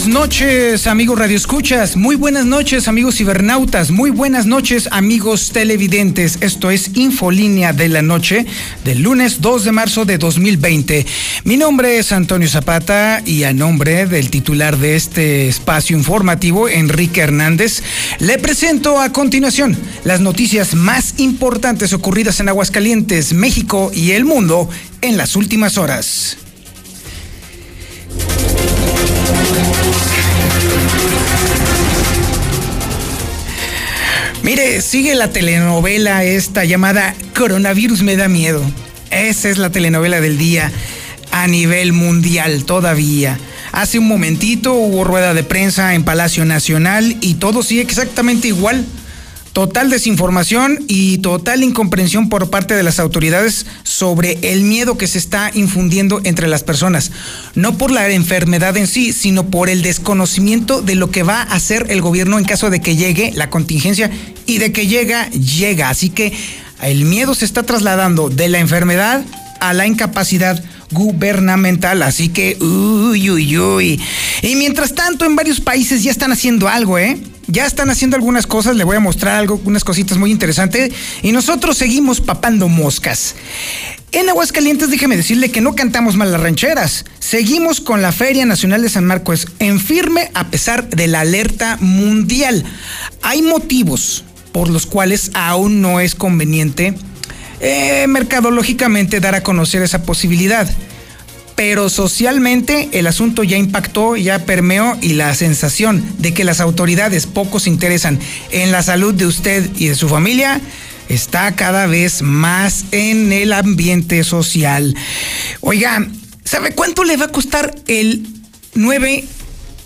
Buenas noches, amigos radioescuchas. Muy buenas noches, amigos cibernautas. Muy buenas noches, amigos televidentes. Esto es Infolínea de la Noche del lunes 2 de marzo de 2020. Mi nombre es Antonio Zapata y a nombre del titular de este espacio informativo, Enrique Hernández, le presento a continuación las noticias más importantes ocurridas en Aguascalientes, México y el mundo en las últimas horas. Mire, sigue la telenovela esta llamada Coronavirus me da miedo. Esa es la telenovela del día a nivel mundial todavía. Hace un momentito hubo rueda de prensa en Palacio Nacional y todo sigue exactamente igual total desinformación y total incomprensión por parte de las autoridades sobre el miedo que se está infundiendo entre las personas. No por la enfermedad en sí, sino por el desconocimiento de lo que va a hacer el gobierno en caso de que llegue la contingencia y de que llega, llega. Así que el miedo se está trasladando de la enfermedad a la incapacidad gubernamental. Así que, uy, uy, uy. Y mientras tanto, en varios países ya están haciendo algo, ¿eh? Ya están haciendo algunas cosas, le voy a mostrar algo, unas cositas muy interesantes. Y nosotros seguimos papando moscas. En Aguascalientes, déjeme decirle que no cantamos mal las rancheras. Seguimos con la Feria Nacional de San Marcos en firme a pesar de la alerta mundial. Hay motivos por los cuales aún no es conveniente eh, mercadológicamente dar a conocer esa posibilidad. Pero socialmente el asunto ya impactó, ya permeó y la sensación de que las autoridades poco se interesan en la salud de usted y de su familia está cada vez más en el ambiente social. Oiga, ¿sabe cuánto le va a costar el 9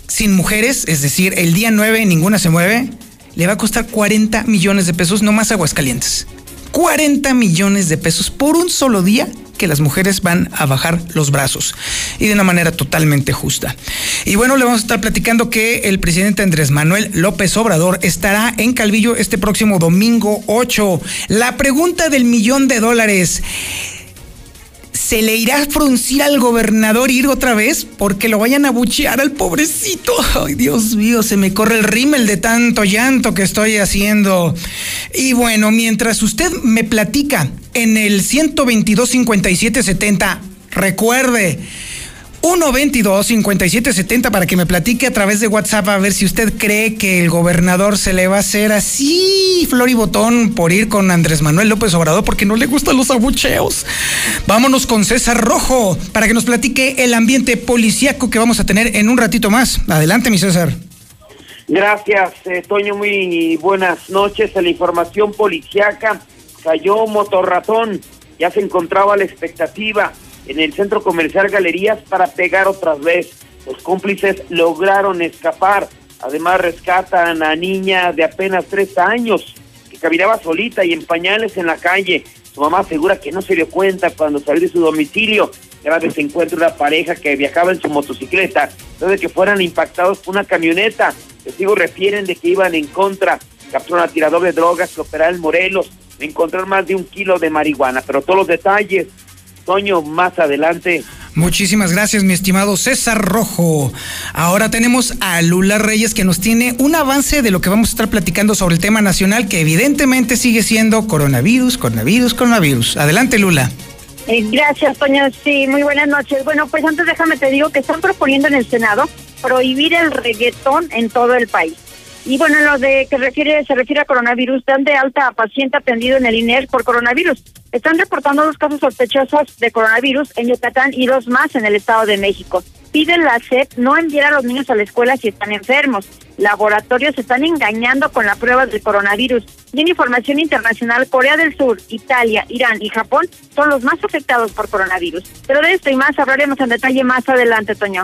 sin mujeres? Es decir, el día 9 ninguna se mueve. Le va a costar 40 millones de pesos, no más Aguascalientes. 40 millones de pesos por un solo día que las mujeres van a bajar los brazos y de una manera totalmente justa. Y bueno, le vamos a estar platicando que el presidente Andrés Manuel López Obrador estará en Calvillo este próximo domingo 8. La pregunta del millón de dólares se le irá a fruncir al gobernador ir otra vez porque lo vayan a buchear al pobrecito. Ay, Dios mío, se me corre el rímel de tanto llanto que estoy haciendo. Y bueno, mientras usted me platica en el 122 57 70, recuerde 122-5770 para que me platique a través de WhatsApp a ver si usted cree que el gobernador se le va a hacer así flor y botón por ir con Andrés Manuel López Obrador porque no le gustan los abucheos. Vámonos con César Rojo para que nos platique el ambiente policíaco que vamos a tener en un ratito más. Adelante, mi César. Gracias, eh, Toño. Muy buenas noches. A la información policíaca cayó motorratón. Ya se encontraba la expectativa en el centro comercial Galerías para pegar otra vez. Los cómplices lograron escapar. Además rescatan a niña de apenas tres años que caminaba solita y en pañales en la calle. Su mamá asegura que no se dio cuenta cuando salió de su domicilio. Grave se encuentra una pareja que viajaba en su motocicleta desde que fueran impactados por una camioneta. Testigos refieren de que iban en contra. Capturaron a tirador de drogas que operaba en Morelos. Encontraron más de un kilo de marihuana, pero todos los detalles Toño, más adelante. Muchísimas gracias, mi estimado César Rojo. Ahora tenemos a Lula Reyes que nos tiene un avance de lo que vamos a estar platicando sobre el tema nacional que evidentemente sigue siendo coronavirus, coronavirus, coronavirus. Adelante, Lula. Eh, gracias, Toño. Sí, muy buenas noches. Bueno, pues antes déjame te digo que están proponiendo en el Senado prohibir el reggaetón en todo el país. Y bueno, lo de que refiere, se refiere a coronavirus, dan de alta a paciente atendido en el INER por coronavirus. Están reportando dos casos sospechosos de coronavirus en Yucatán y dos más en el Estado de México. Piden la SEP no enviar a los niños a la escuela si están enfermos. Laboratorios están engañando con la prueba del coronavirus. Y en información internacional, Corea del Sur, Italia, Irán y Japón son los más afectados por coronavirus. Pero de esto y más hablaremos en detalle más adelante, Toño.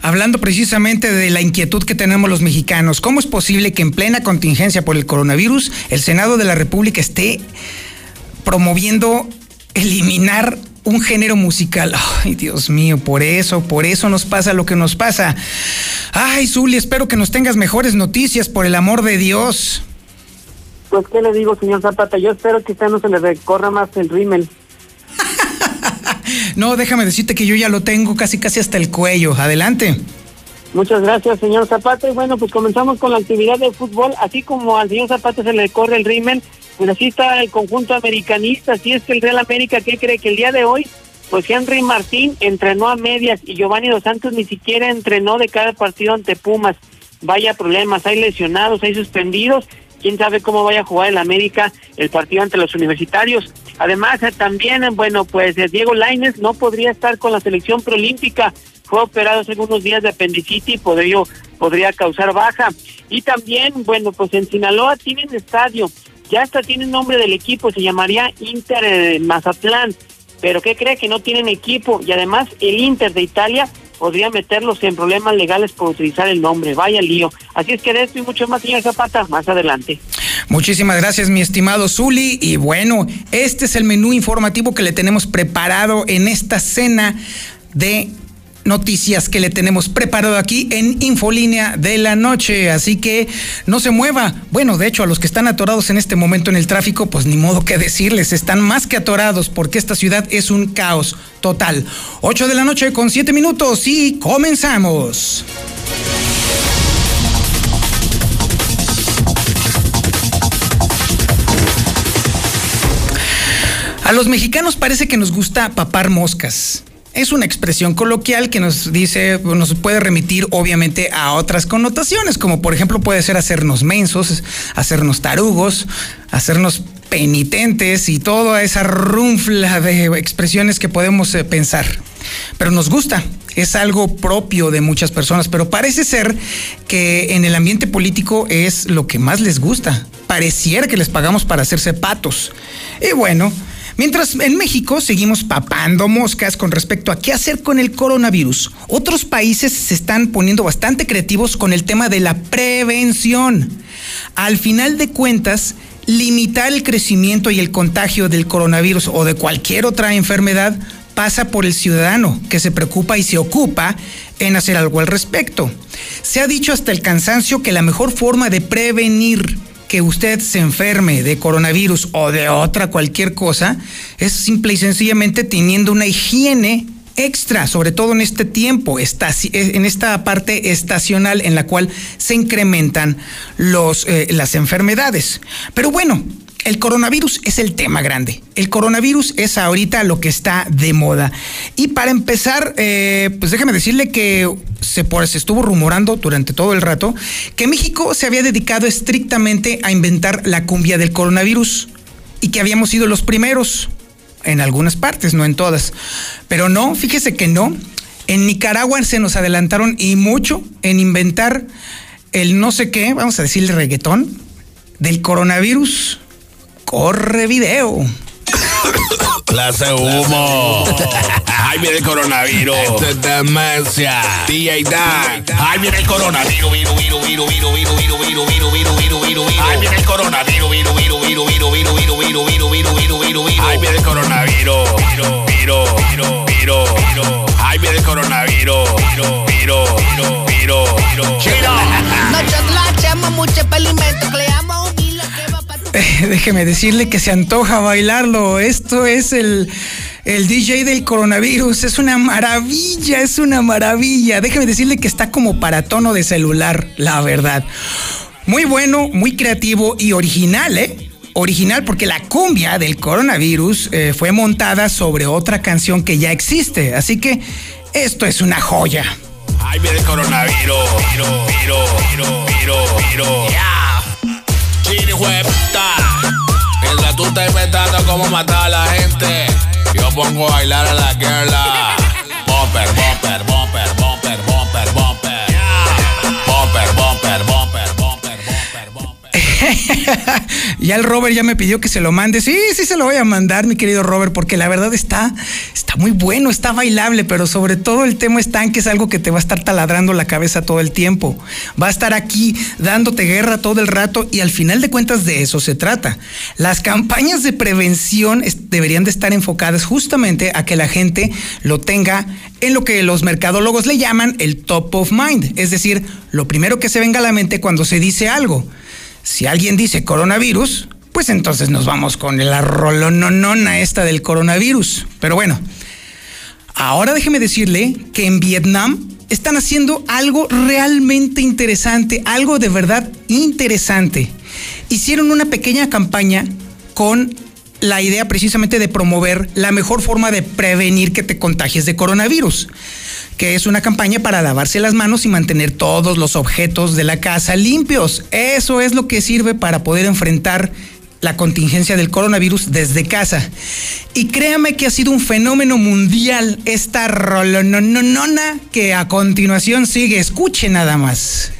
Hablando precisamente de la inquietud que tenemos los mexicanos, ¿cómo es posible que en plena contingencia por el coronavirus el Senado de la República esté promoviendo eliminar un género musical. Ay, Dios mío, por eso, por eso nos pasa lo que nos pasa. Ay, Zuli, espero que nos tengas mejores noticias, por el amor de Dios. Pues, ¿qué le digo, señor Zapata? Yo espero que usted no se le recorra más el rímel. no, déjame decirte que yo ya lo tengo casi casi hasta el cuello. Adelante. Muchas gracias, señor Zapata. Y bueno, pues comenzamos con la actividad de fútbol. Así como al señor Zapata se le corre el rímel, pues así está el conjunto americanista. Así es que el Real América, ¿qué cree? Que el día de hoy, pues Henry Martín entrenó a medias y Giovanni Dos Santos ni siquiera entrenó de cada partido ante Pumas. Vaya problemas, hay lesionados, hay suspendidos. Quién sabe cómo vaya a jugar el América el partido ante los universitarios. Además, eh, también, bueno, pues eh, Diego Laines no podría estar con la selección preolímpica fue operado hace unos días de apendicitis y podría, podría causar baja. Y también, bueno, pues en Sinaloa tienen estadio, ya hasta tienen nombre del equipo, se llamaría Inter eh, Mazatlán, pero ¿qué cree que no tienen equipo? Y además el Inter de Italia podría meterlos en problemas legales por utilizar el nombre. Vaya lío. Así es que de esto y mucho más, señor Zapata, más adelante. Muchísimas gracias, mi estimado Zuli. Y bueno, este es el menú informativo que le tenemos preparado en esta cena de noticias que le tenemos preparado aquí en Infolínea de la Noche. Así que no se mueva. Bueno, de hecho, a los que están atorados en este momento en el tráfico, pues ni modo que decirles, están más que atorados porque esta ciudad es un caos total. 8 de la noche con 7 minutos y comenzamos. A los mexicanos parece que nos gusta papar moscas es una expresión coloquial que nos dice, nos puede remitir obviamente a otras connotaciones, como por ejemplo puede ser hacernos mensos, hacernos tarugos, hacernos penitentes y toda esa runfla de expresiones que podemos eh, pensar. Pero nos gusta, es algo propio de muchas personas, pero parece ser que en el ambiente político es lo que más les gusta. Pareciera que les pagamos para hacerse patos. Y bueno, Mientras en México seguimos papando moscas con respecto a qué hacer con el coronavirus, otros países se están poniendo bastante creativos con el tema de la prevención. Al final de cuentas, limitar el crecimiento y el contagio del coronavirus o de cualquier otra enfermedad pasa por el ciudadano que se preocupa y se ocupa en hacer algo al respecto. Se ha dicho hasta el cansancio que la mejor forma de prevenir que usted se enferme de coronavirus o de otra cualquier cosa es simple y sencillamente teniendo una higiene extra, sobre todo en este tiempo, en esta parte estacional en la cual se incrementan los, eh, las enfermedades. Pero bueno, el coronavirus es el tema grande. El coronavirus es ahorita lo que está de moda. Y para empezar, eh, pues déjeme decirle que se, se estuvo rumorando durante todo el rato que México se había dedicado estrictamente a inventar la cumbia del coronavirus y que habíamos sido los primeros en algunas partes, no en todas. Pero no, fíjese que no. En Nicaragua se nos adelantaron y mucho en inventar el no sé qué, vamos a decirle reggaetón, del coronavirus corre video. Clase humo. Ay, viene el coronavirus. Esto es demencia. DJ Dan. Ay, viene el coronavirus. Viru, viru, viru, viru, viru, viru, viru, viru, viru, viru, viru, viru. Ay, viene el coronavirus. Viru, viru, viru, viru, viru, viru, viru, viru, viru, viru, viru, viru. Ay, viene el coronavirus. Viru, viru, viru, viru, viru. Ay, viene el coronavirus. Viru, viru, viru, viru, viru. Chino. Mucho experimento, creamos déjeme decirle que se antoja bailarlo. Esto es el, el DJ del coronavirus. Es una maravilla, es una maravilla. Déjeme decirle que está como para tono de celular, la verdad. Muy bueno, muy creativo y original, ¿eh? Original porque la cumbia del coronavirus eh, fue montada sobre otra canción que ya existe. Así que esto es una joya. Ay, viene el coronavirus. Viro, viro, viro, viro, viro. Chini huepta. Mientras tú estás inventando cómo matar a la gente, yo pongo a bailar a la girla. Bumper, ya el Robert ya me pidió que se lo mande. Sí, sí se lo voy a mandar, mi querido Robert, porque la verdad está, está muy bueno, está bailable, pero sobre todo el tema está en que es algo que te va a estar taladrando la cabeza todo el tiempo. Va a estar aquí dándote guerra todo el rato y al final de cuentas de eso se trata. Las campañas de prevención deberían de estar enfocadas justamente a que la gente lo tenga en lo que los mercadólogos le llaman el top of mind, es decir, lo primero que se venga a la mente cuando se dice algo. Si alguien dice coronavirus, pues entonces nos vamos con la rolononona esta del coronavirus. Pero bueno, ahora déjeme decirle que en Vietnam están haciendo algo realmente interesante, algo de verdad interesante. Hicieron una pequeña campaña con la idea precisamente de promover la mejor forma de prevenir que te contagies de coronavirus, que es una campaña para lavarse las manos y mantener todos los objetos de la casa limpios. Eso es lo que sirve para poder enfrentar la contingencia del coronavirus desde casa. Y créame que ha sido un fenómeno mundial esta rolononona que a continuación sigue. Escuche nada más.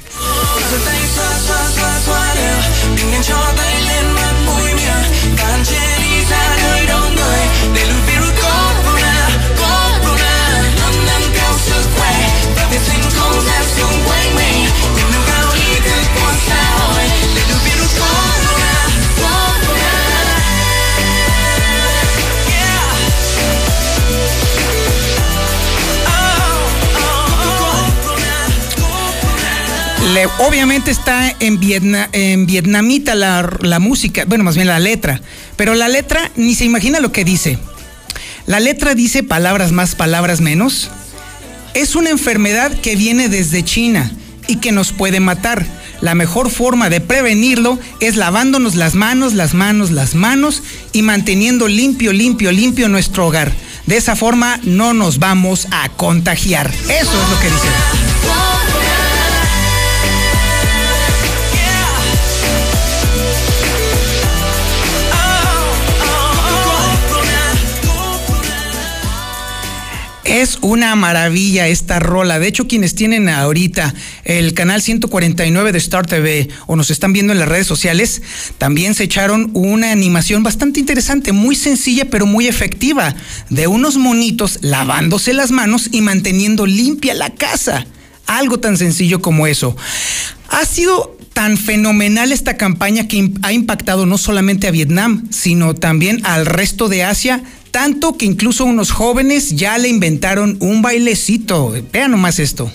Obviamente está en, vietnamita la, la música, bueno, más bien la letra, pero la letra ni se imagina lo que dice. La letra dice palabras más, palabras menos. Es una enfermedad que viene desde China y que nos puede matar. La mejor forma de prevenirlo es lavándonos las manos, las manos, las manos y manteniendo limpio, limpio, limpio nuestro hogar. De esa forma no nos vamos a contagiar. Eso es lo que dice. Es una maravilla esta rola. De hecho, quienes tienen ahorita el canal 149 de Star TV o nos están viendo en las redes sociales, también se echaron una animación bastante interesante, muy sencilla pero muy efectiva, de unos monitos lavándose las manos y manteniendo limpia la casa. Algo tan sencillo como eso. Ha sido tan fenomenal esta campaña que ha impactado no solamente a Vietnam, sino también al resto de Asia, tanto que incluso unos jóvenes ya le inventaron un bailecito. Vean nomás esto.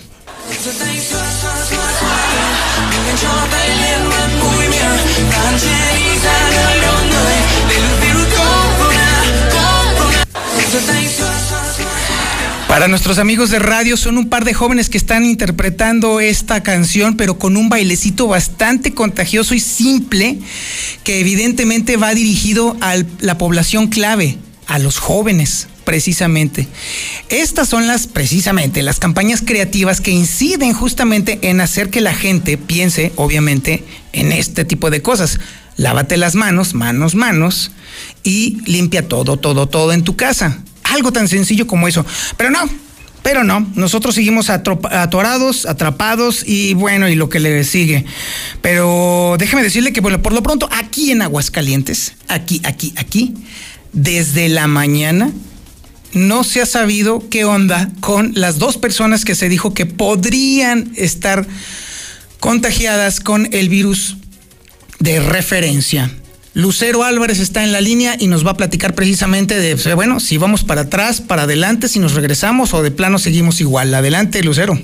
Para nuestros amigos de radio son un par de jóvenes que están interpretando esta canción, pero con un bailecito bastante contagioso y simple, que evidentemente va dirigido a la población clave, a los jóvenes, precisamente. Estas son las, precisamente, las campañas creativas que inciden justamente en hacer que la gente piense, obviamente, en este tipo de cosas. Lávate las manos, manos, manos, y limpia todo, todo, todo en tu casa. Algo tan sencillo como eso. Pero no, pero no, nosotros seguimos atorados, atrapados y bueno, y lo que le sigue. Pero déjeme decirle que, bueno, por lo pronto, aquí en Aguascalientes, aquí, aquí, aquí, desde la mañana no se ha sabido qué onda con las dos personas que se dijo que podrían estar contagiadas con el virus de referencia. Lucero Álvarez está en la línea y nos va a platicar precisamente de, bueno, si vamos para atrás, para adelante, si nos regresamos o de plano seguimos igual. Adelante, Lucero.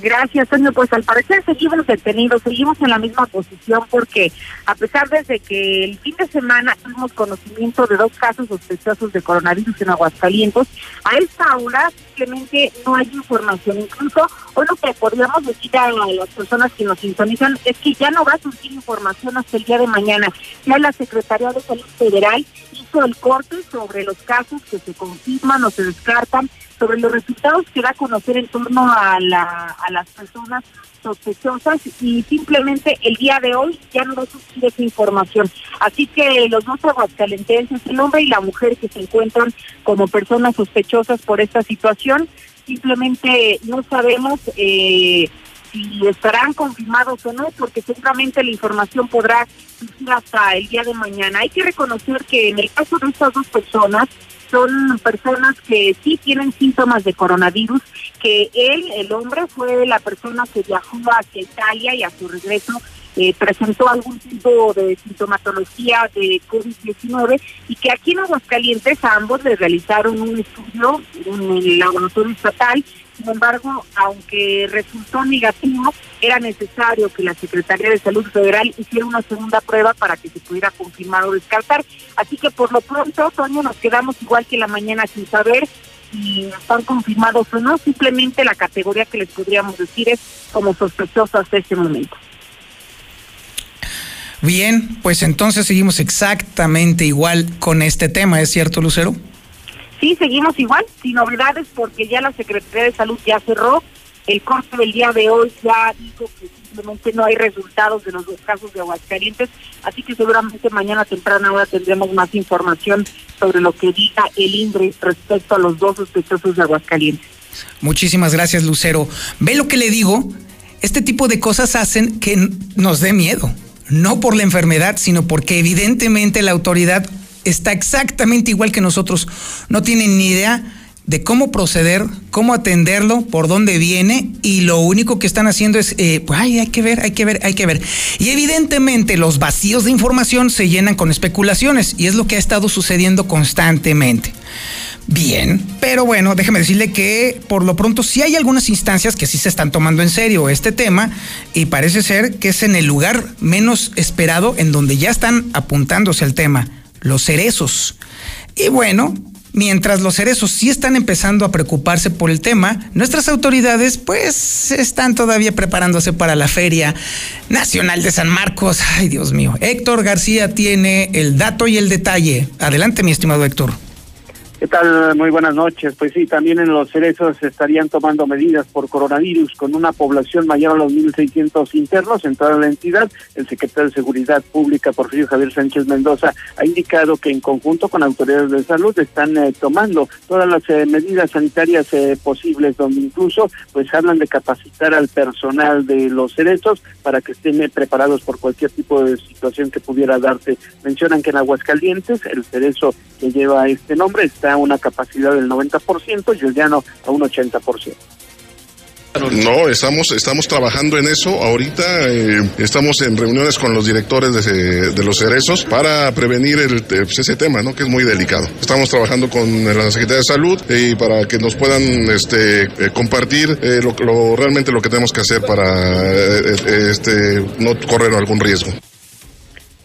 Gracias, Toño. Pues al parecer seguimos detenidos, seguimos en la misma posición porque a pesar desde que el fin de semana tuvimos conocimiento de dos casos sospechosos de coronavirus en Aguascalientes, a esta hora simplemente no hay información. Incluso hoy lo que podríamos decir a las personas que nos sintonizan es que ya no va a surgir información hasta el día de mañana. Ya la Secretaría de Salud Federal hizo el corte sobre los casos que se confirman o se descartan sobre los resultados que da a conocer en torno a, la, a las personas sospechosas y simplemente el día de hoy ya no va a surgir esa información. Así que los dos aguascalentenses, el hombre y la mujer que se encuentran como personas sospechosas por esta situación, simplemente no sabemos eh, si estarán confirmados o no, porque seguramente la información podrá surgir hasta el día de mañana. Hay que reconocer que en el caso de estas dos personas, son personas que sí tienen síntomas de coronavirus, que él, el hombre, fue la persona que viajó hacia Italia y a su regreso eh, presentó algún tipo de sintomatología de COVID-19 y que aquí en Aguascalientes a ambos les realizaron un estudio en el laboratorio estatal sin embargo, aunque resultó negativo, era necesario que la Secretaría de Salud Federal hiciera una segunda prueba para que se pudiera confirmar o descartar. Así que por lo pronto, Toño, nos quedamos igual que la mañana sin saber si están confirmados o no, simplemente la categoría que les podríamos decir es como sospechosos hasta este momento. Bien, pues entonces seguimos exactamente igual con este tema, ¿es cierto, Lucero? Sí, seguimos igual, sin novedades, porque ya la Secretaría de Salud ya cerró. El corte del día de hoy ya dijo que simplemente no hay resultados de los dos casos de Aguascalientes, así que seguramente mañana temprano ahora tendremos más información sobre lo que diga el INDRE respecto a los dos sospechosos de Aguascalientes. Muchísimas gracias, Lucero. ¿Ve lo que le digo? Este tipo de cosas hacen que nos dé miedo no por la enfermedad, sino porque evidentemente la autoridad está exactamente igual que nosotros. No tienen ni idea de cómo proceder, cómo atenderlo, por dónde viene y lo único que están haciendo es, eh, pues, ay, hay que ver, hay que ver, hay que ver. Y evidentemente los vacíos de información se llenan con especulaciones y es lo que ha estado sucediendo constantemente. Bien, pero bueno, déjeme decirle que por lo pronto sí hay algunas instancias que sí se están tomando en serio este tema y parece ser que es en el lugar menos esperado en donde ya están apuntándose al tema, los cerezos. Y bueno, mientras los cerezos sí están empezando a preocuparse por el tema, nuestras autoridades pues están todavía preparándose para la Feria Nacional de San Marcos. Ay, Dios mío. Héctor García tiene el dato y el detalle. Adelante, mi estimado Héctor. ¿Qué tal? Muy buenas noches. Pues sí, también en los cerezos se estarían tomando medidas por coronavirus con una población mayor a los 1.600 internos en toda la entidad. El secretario de Seguridad Pública, Porfirio Javier Sánchez Mendoza, ha indicado que en conjunto con autoridades de salud están eh, tomando todas las eh, medidas sanitarias eh, posibles, donde incluso pues hablan de capacitar al personal de los cerezos para que estén preparados por cualquier tipo de situación que pudiera darse. Mencionan que en Aguascalientes el cerezo que lleva este nombre está a una capacidad del 90% y el llano a un 80%. No, estamos, estamos trabajando en eso. Ahorita eh, estamos en reuniones con los directores de, de los cerezos para prevenir el, pues, ese tema, ¿no? que es muy delicado. Estamos trabajando con la Secretaría de Salud y para que nos puedan este, eh, compartir eh, lo, lo, realmente lo que tenemos que hacer para este, no correr algún riesgo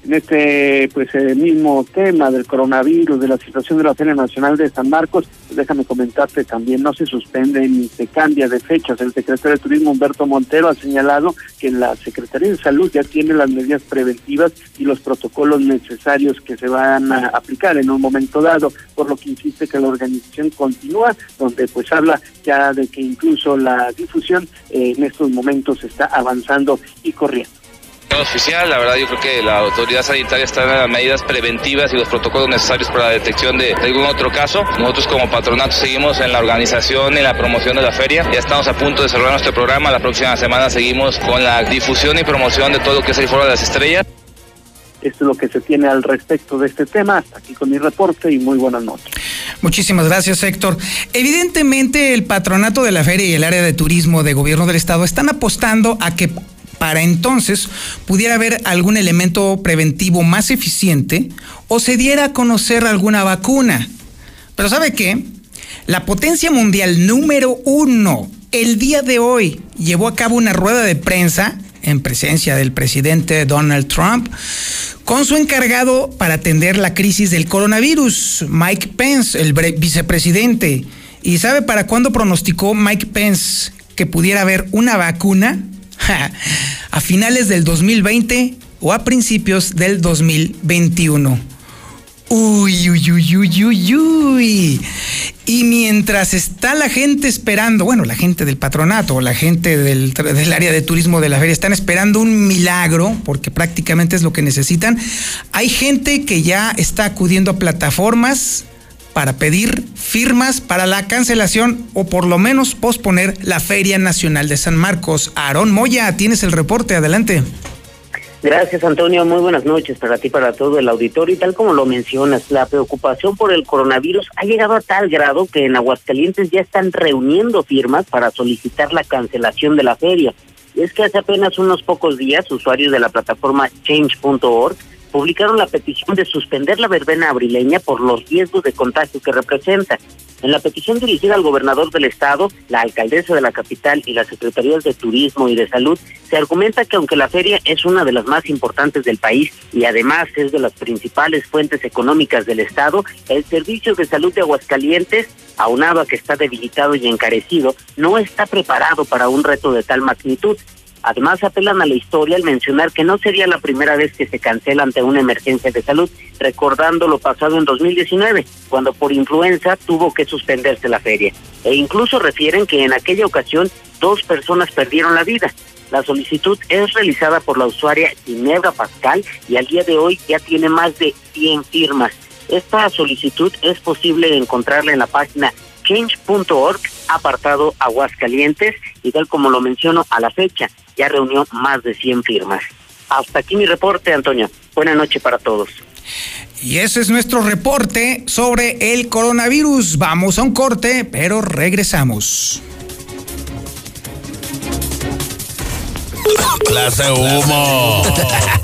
en este pues eh, mismo tema del coronavirus, de la situación de la Feria Nacional de San Marcos, pues, déjame comentarte también, no se suspende ni se cambia de fechas. El secretario de Turismo Humberto Montero ha señalado que la Secretaría de Salud ya tiene las medidas preventivas y los protocolos necesarios que se van a aplicar en un momento dado, por lo que insiste que la organización continúa, donde pues habla ya de que incluso la difusión eh, en estos momentos está avanzando y corriendo oficial, la verdad yo creo que la autoridad sanitaria está en las medidas preventivas y los protocolos necesarios para la detección de, algún otro caso. Nosotros como patronato seguimos en la organización y la promoción de la feria. Ya estamos a punto de cerrar nuestro programa. La próxima semana seguimos con la difusión y promoción de todo lo que es el Foro de las Estrellas. Esto es lo que se tiene al respecto de este tema. Hasta aquí con mi reporte y muy buenas noches. Muchísimas gracias, Héctor. Evidentemente, el patronato de la feria y el área de turismo de gobierno del estado están apostando a que para entonces pudiera haber algún elemento preventivo más eficiente o se diera a conocer alguna vacuna. Pero ¿sabe qué? La potencia mundial número uno el día de hoy llevó a cabo una rueda de prensa en presencia del presidente Donald Trump con su encargado para atender la crisis del coronavirus, Mike Pence, el vicepresidente. ¿Y sabe para cuándo pronosticó Mike Pence que pudiera haber una vacuna? A finales del 2020 o a principios del 2021. Uy, uy, uy, uy, uy, uy. Y mientras está la gente esperando, bueno, la gente del patronato, la gente del, del, área de turismo de la feria, están esperando un milagro, porque prácticamente es lo que necesitan, hay gente que ya está acudiendo a plataformas para pedir firmas para la cancelación o por lo menos posponer la Feria Nacional de San Marcos. Aarón Moya, tienes el reporte, adelante. Gracias, Antonio. Muy buenas noches para ti, para todo el auditorio. Y tal como lo mencionas, la preocupación por el coronavirus ha llegado a tal grado que en Aguascalientes ya están reuniendo firmas para solicitar la cancelación de la feria. Y es que hace apenas unos pocos días, usuarios de la plataforma change.org publicaron la petición de suspender la verbena abrileña por los riesgos de contagio que representa. En la petición dirigida al gobernador del estado, la alcaldesa de la capital y las secretarías de Turismo y de Salud, se argumenta que aunque la feria es una de las más importantes del país y además es de las principales fuentes económicas del estado, el servicio de salud de Aguascalientes, aunado a que está debilitado y encarecido, no está preparado para un reto de tal magnitud. Además, apelan a la historia al mencionar que no sería la primera vez que se cancela ante una emergencia de salud, recordando lo pasado en 2019, cuando por influenza tuvo que suspenderse la feria. E incluso refieren que en aquella ocasión dos personas perdieron la vida. La solicitud es realizada por la usuaria Ginebra Pascal y al día de hoy ya tiene más de 100 firmas. Esta solicitud es posible encontrarla en la página change.org, apartado Aguascalientes, y tal como lo menciono a la fecha, ya reunió más de 100 firmas. Hasta aquí mi reporte, Antonio. Buenas noches para todos. Y ese es nuestro reporte sobre el coronavirus. Vamos a un corte, pero regresamos. Clase humo.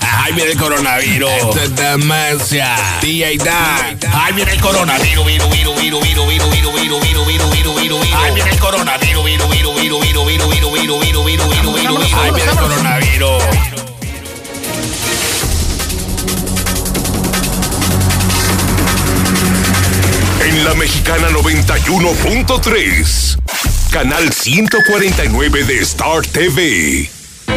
Ay, viene el coronavirus. Esto es demencia. DJ Dan. Ay, viene el coronavirus. Viru, viru, viru, viru, viru, viru, viru, viru, viru, viru, viru, viru. Ay, viene el coronavirus. Viru, viru, viru, viru, viru, viru, viru, viru, viru, viru, viru, viru. Ay, viene el coronavirus. En la mexicana 91.3, canal 149 de Star TV.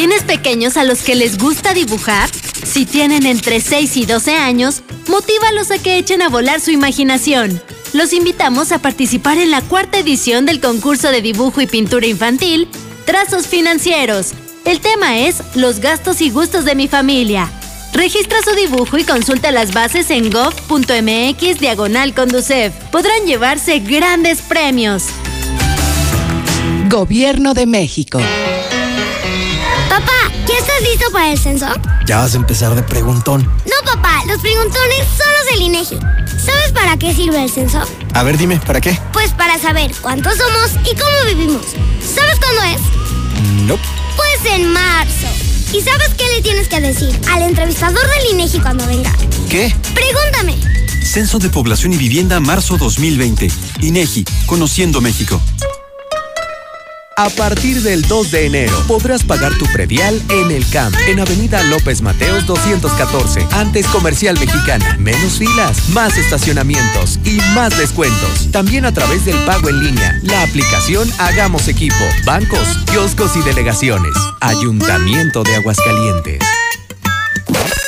¿Tienes pequeños a los que les gusta dibujar? Si tienen entre 6 y 12 años, motívalos a que echen a volar su imaginación. Los invitamos a participar en la cuarta edición del concurso de dibujo y pintura infantil, Trazos Financieros. El tema es Los gastos y gustos de mi familia. Registra su dibujo y consulta las bases en gov.mx diagonal. Podrán llevarse grandes premios. Gobierno de México. Papá, ¿ya estás listo para el censo? Ya vas a empezar de preguntón. No, papá, los preguntones son los del INEGI. ¿Sabes para qué sirve el censo? A ver, dime, ¿para qué? Pues para saber cuántos somos y cómo vivimos. ¿Sabes cuándo es? No. Pues en marzo. ¿Y sabes qué le tienes que decir al entrevistador del INEGI cuando venga? ¿Qué? Pregúntame. Censo de Población y Vivienda marzo 2020. INEGI, Conociendo México. A partir del 2 de enero podrás pagar tu predial en el CAMP, en Avenida López Mateos 214, antes Comercial Mexicana. Menos filas, más estacionamientos y más descuentos. También a través del pago en línea, la aplicación Hagamos Equipo, bancos, kioscos y delegaciones. Ayuntamiento de Aguascalientes.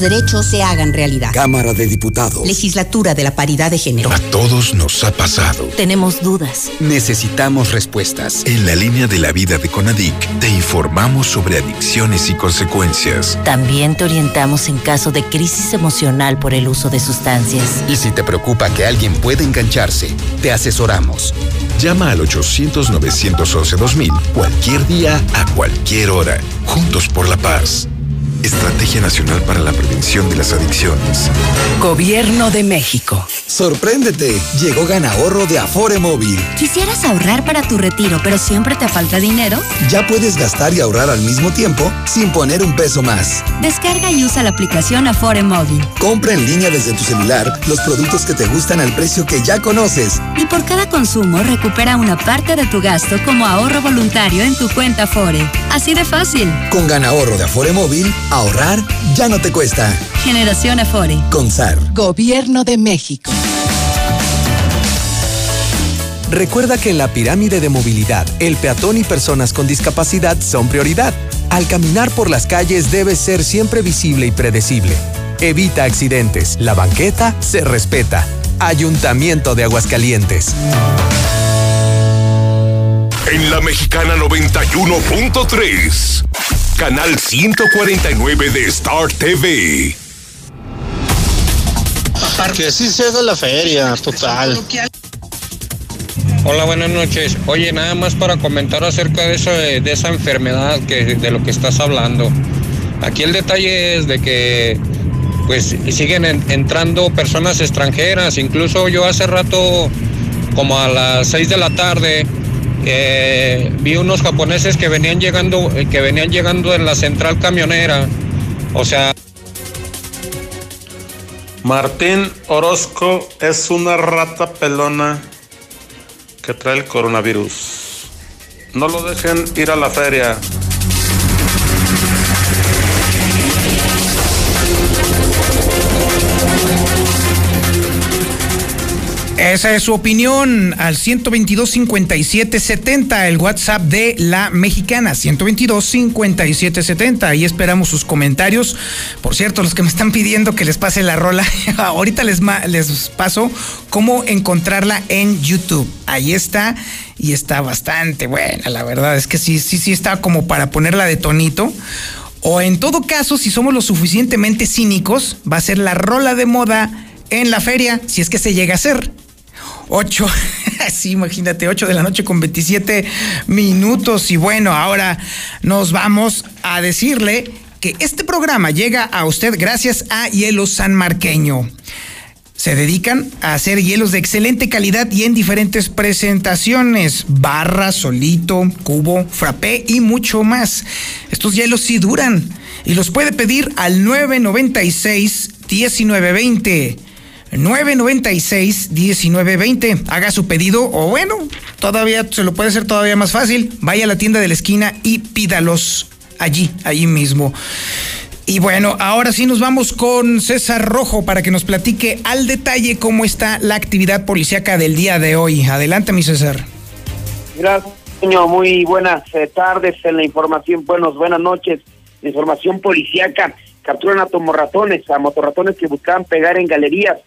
derechos se hagan realidad. Cámara de Diputados. Legislatura de la Paridad de Género. A todos nos ha pasado. Tenemos dudas. Necesitamos respuestas. En la línea de la vida de Conadic te informamos sobre adicciones y consecuencias. También te orientamos en caso de crisis emocional por el uso de sustancias. Y si te preocupa que alguien pueda engancharse, te asesoramos. Llama al 800-911-2000 cualquier día, a cualquier hora. Juntos por la paz. Estrategia Nacional para la Prevención de las Adicciones. Gobierno de México. Sorpréndete, llegó Ganahorro de Afore Móvil. ¿Quisieras ahorrar para tu retiro, pero siempre te falta dinero? Ya puedes gastar y ahorrar al mismo tiempo sin poner un peso más. Descarga y usa la aplicación Afore Móvil. Compra en línea desde tu celular los productos que te gustan al precio que ya conoces. Y por cada consumo recupera una parte de tu gasto como ahorro voluntario en tu cuenta Afore. Así de fácil. Con Ganahorro de Afore Móvil, ahorrar ya no te cuesta. Generación Afore. Con SAR. Gobierno de México. Recuerda que en la pirámide de movilidad, el peatón y personas con discapacidad son prioridad. Al caminar por las calles debe ser siempre visible y predecible. Evita accidentes. La banqueta se respeta. Ayuntamiento de Aguascalientes. En la Mexicana 91.3, canal 149 de Star TV. Que sí se haga la feria, total. Hola, buenas noches. Oye, nada más para comentar acerca de, eso, de, esa enfermedad que, de lo que estás hablando. Aquí el detalle es de que pues siguen entrando personas extranjeras. Incluso yo hace rato, como a las 6 de la tarde, eh, vi unos japoneses que venían llegando, que venían llegando en la central camionera. O sea. Martín Orozco es una rata pelona que trae el coronavirus. No lo dejen ir a la feria. Esa es su opinión al 122 57 70, el WhatsApp de la mexicana, 122 57 70. Ahí esperamos sus comentarios. Por cierto, los que me están pidiendo que les pase la rola, ahorita les, les paso cómo encontrarla en YouTube. Ahí está y está bastante buena, la verdad es que sí, sí, sí está como para ponerla de tonito. O en todo caso, si somos lo suficientemente cínicos, va a ser la rola de moda en la feria, si es que se llega a hacer. 8, sí, imagínate, 8 de la noche con 27 minutos. Y bueno, ahora nos vamos a decirle que este programa llega a usted gracias a Hielo San Marqueño. Se dedican a hacer hielos de excelente calidad y en diferentes presentaciones, barra, solito, cubo, frappé y mucho más. Estos hielos sí duran y los puede pedir al 996 1920. 996-1920. Haga su pedido o bueno, todavía se lo puede hacer todavía más fácil. Vaya a la tienda de la esquina y pídalos allí, allí mismo. Y bueno, ahora sí nos vamos con César Rojo para que nos platique al detalle cómo está la actividad policíaca del día de hoy. Adelante, mi César. Gracias, señor. Muy buenas eh, tardes en la información. Buenos, buenas noches. información policíaca. Capturan a tomorratones, a motorratones que buscaban pegar en galerías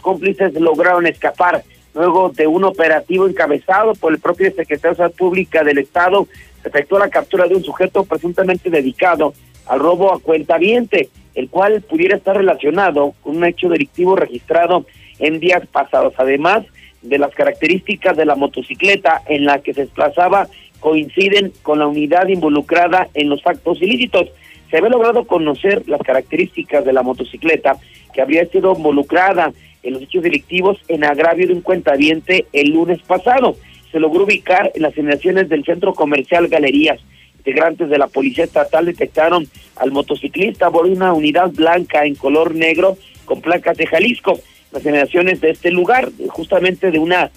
cómplices lograron escapar. Luego de un operativo encabezado por el propio secretario de Salud Pública del Estado, se efectuó la captura de un sujeto presuntamente dedicado al robo a cuentaviente, el cual pudiera estar relacionado con un hecho delictivo registrado en días pasados. Además de las características de la motocicleta en la que se desplazaba coinciden con la unidad involucrada en los actos ilícitos. Se había logrado conocer las características de la motocicleta que habría sido involucrada en los hechos delictivos en agravio de un cuentaviente el lunes pasado. Se logró ubicar en las inmediaciones del centro comercial Galerías. Integrantes de la Policía Estatal detectaron al motociclista de una unidad blanca en color negro con placas de Jalisco. Las inmediaciones de este lugar, justamente de una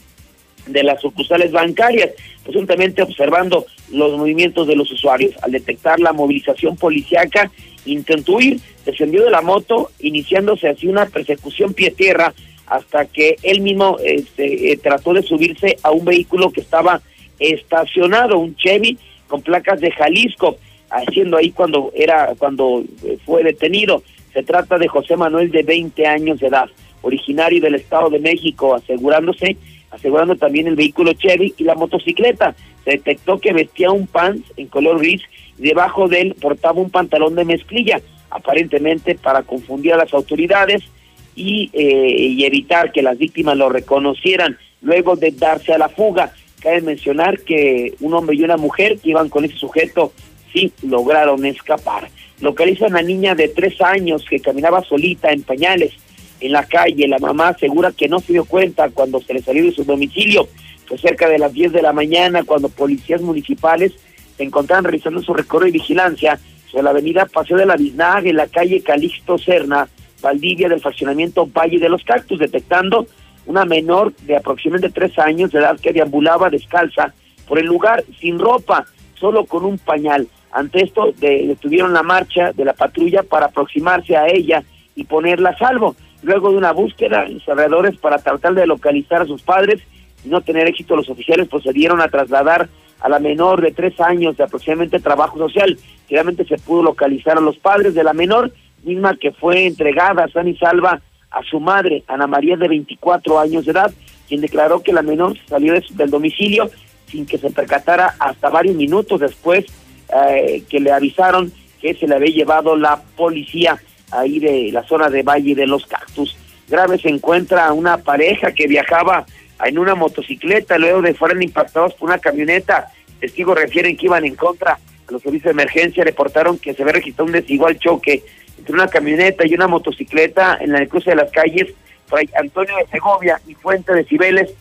de las sucursales bancarias, presuntamente observando los movimientos de los usuarios. Al detectar la movilización policiaca, intentó huir, descendió de la moto, iniciándose así una persecución pie-tierra hasta que él mismo este, eh, trató de subirse a un vehículo que estaba estacionado, un Chevy con placas de Jalisco, haciendo ahí cuando era cuando eh, fue detenido. Se trata de José Manuel de 20 años de edad, originario del Estado de México, asegurándose asegurando también el vehículo Chevy y la motocicleta. Se detectó que vestía un pants en color gris y debajo de él portaba un pantalón de mezclilla, aparentemente para confundir a las autoridades y, eh, evitar que las víctimas lo reconocieran luego de darse a la fuga. Cabe mencionar que un hombre y una mujer que iban con ese sujeto sí lograron escapar. Localizan a una niña de tres años que caminaba solita en pañales en la calle. La mamá asegura que no se dio cuenta cuando se le salió de su domicilio. Fue cerca de las 10 de la mañana cuando policías municipales se encontraban realizando su recorrido y vigilancia sobre la avenida Paseo de la Biznaga en la calle Calixto Serna, Valdivia del fraccionamiento Valle de los Cactus, detectando una menor de aproximadamente tres años de edad que deambulaba descalza por el lugar sin ropa, solo con un pañal. Ante esto detuvieron la marcha de la patrulla para aproximarse a ella y ponerla a salvo. Luego de una búsqueda, los alrededores para tratar de localizar a sus padres y no tener éxito, los oficiales procedieron a trasladar a la menor de tres años de aproximadamente trabajo social. Finalmente se pudo localizar a los padres de la menor, misma que fue entregada a y Salva a su madre, Ana María, de 24 años de edad, quien declaró que la menor salió del domicilio sin que se percatara hasta varios minutos después eh, que le avisaron que se le había llevado la policía ahí de la zona de Valle de los Cactus. Grave se encuentra una pareja que viajaba en una motocicleta luego de fueran impactados por una camioneta. Testigos refieren que iban en contra. Los servicios de emergencia reportaron que se había registrado un desigual choque entre una camioneta y una motocicleta en la cruce de las calles Fray Antonio de Segovia y Fuente de Cibeles,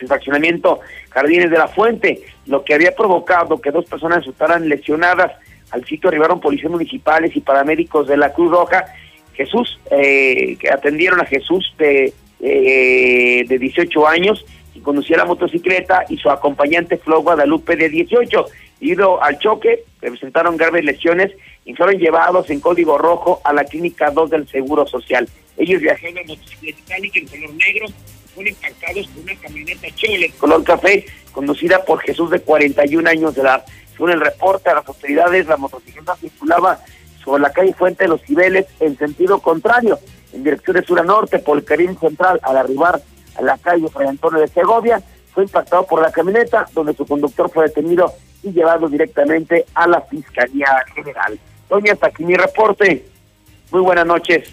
el fraccionamiento Jardines de la Fuente, lo que había provocado que dos personas resultaran lesionadas. Al sitio arribaron policías municipales y paramédicos de la Cruz Roja. Jesús, eh, que atendieron a Jesús de, eh, de 18 años, y conducía la motocicleta, y su acompañante Flo Guadalupe de 18. Ido al choque, presentaron graves lesiones y fueron llevados en código rojo a la clínica 2 del Seguro Social. Ellos viajaban en motocicleta en color negro, fueron impactados por una camioneta Chevrolet color café, conducida por Jesús de 41 años de edad. Según el reporte a las autoridades, la motocicleta circulaba sobre la calle Fuente de los Cibeles en sentido contrario, en dirección de sur a norte por el Caribe Central, al arribar a la calle Fray Antonio de Segovia, fue impactado por la camioneta, donde su conductor fue detenido y llevado directamente a la Fiscalía General. Doña, hasta aquí mi reporte. Muy buenas noches.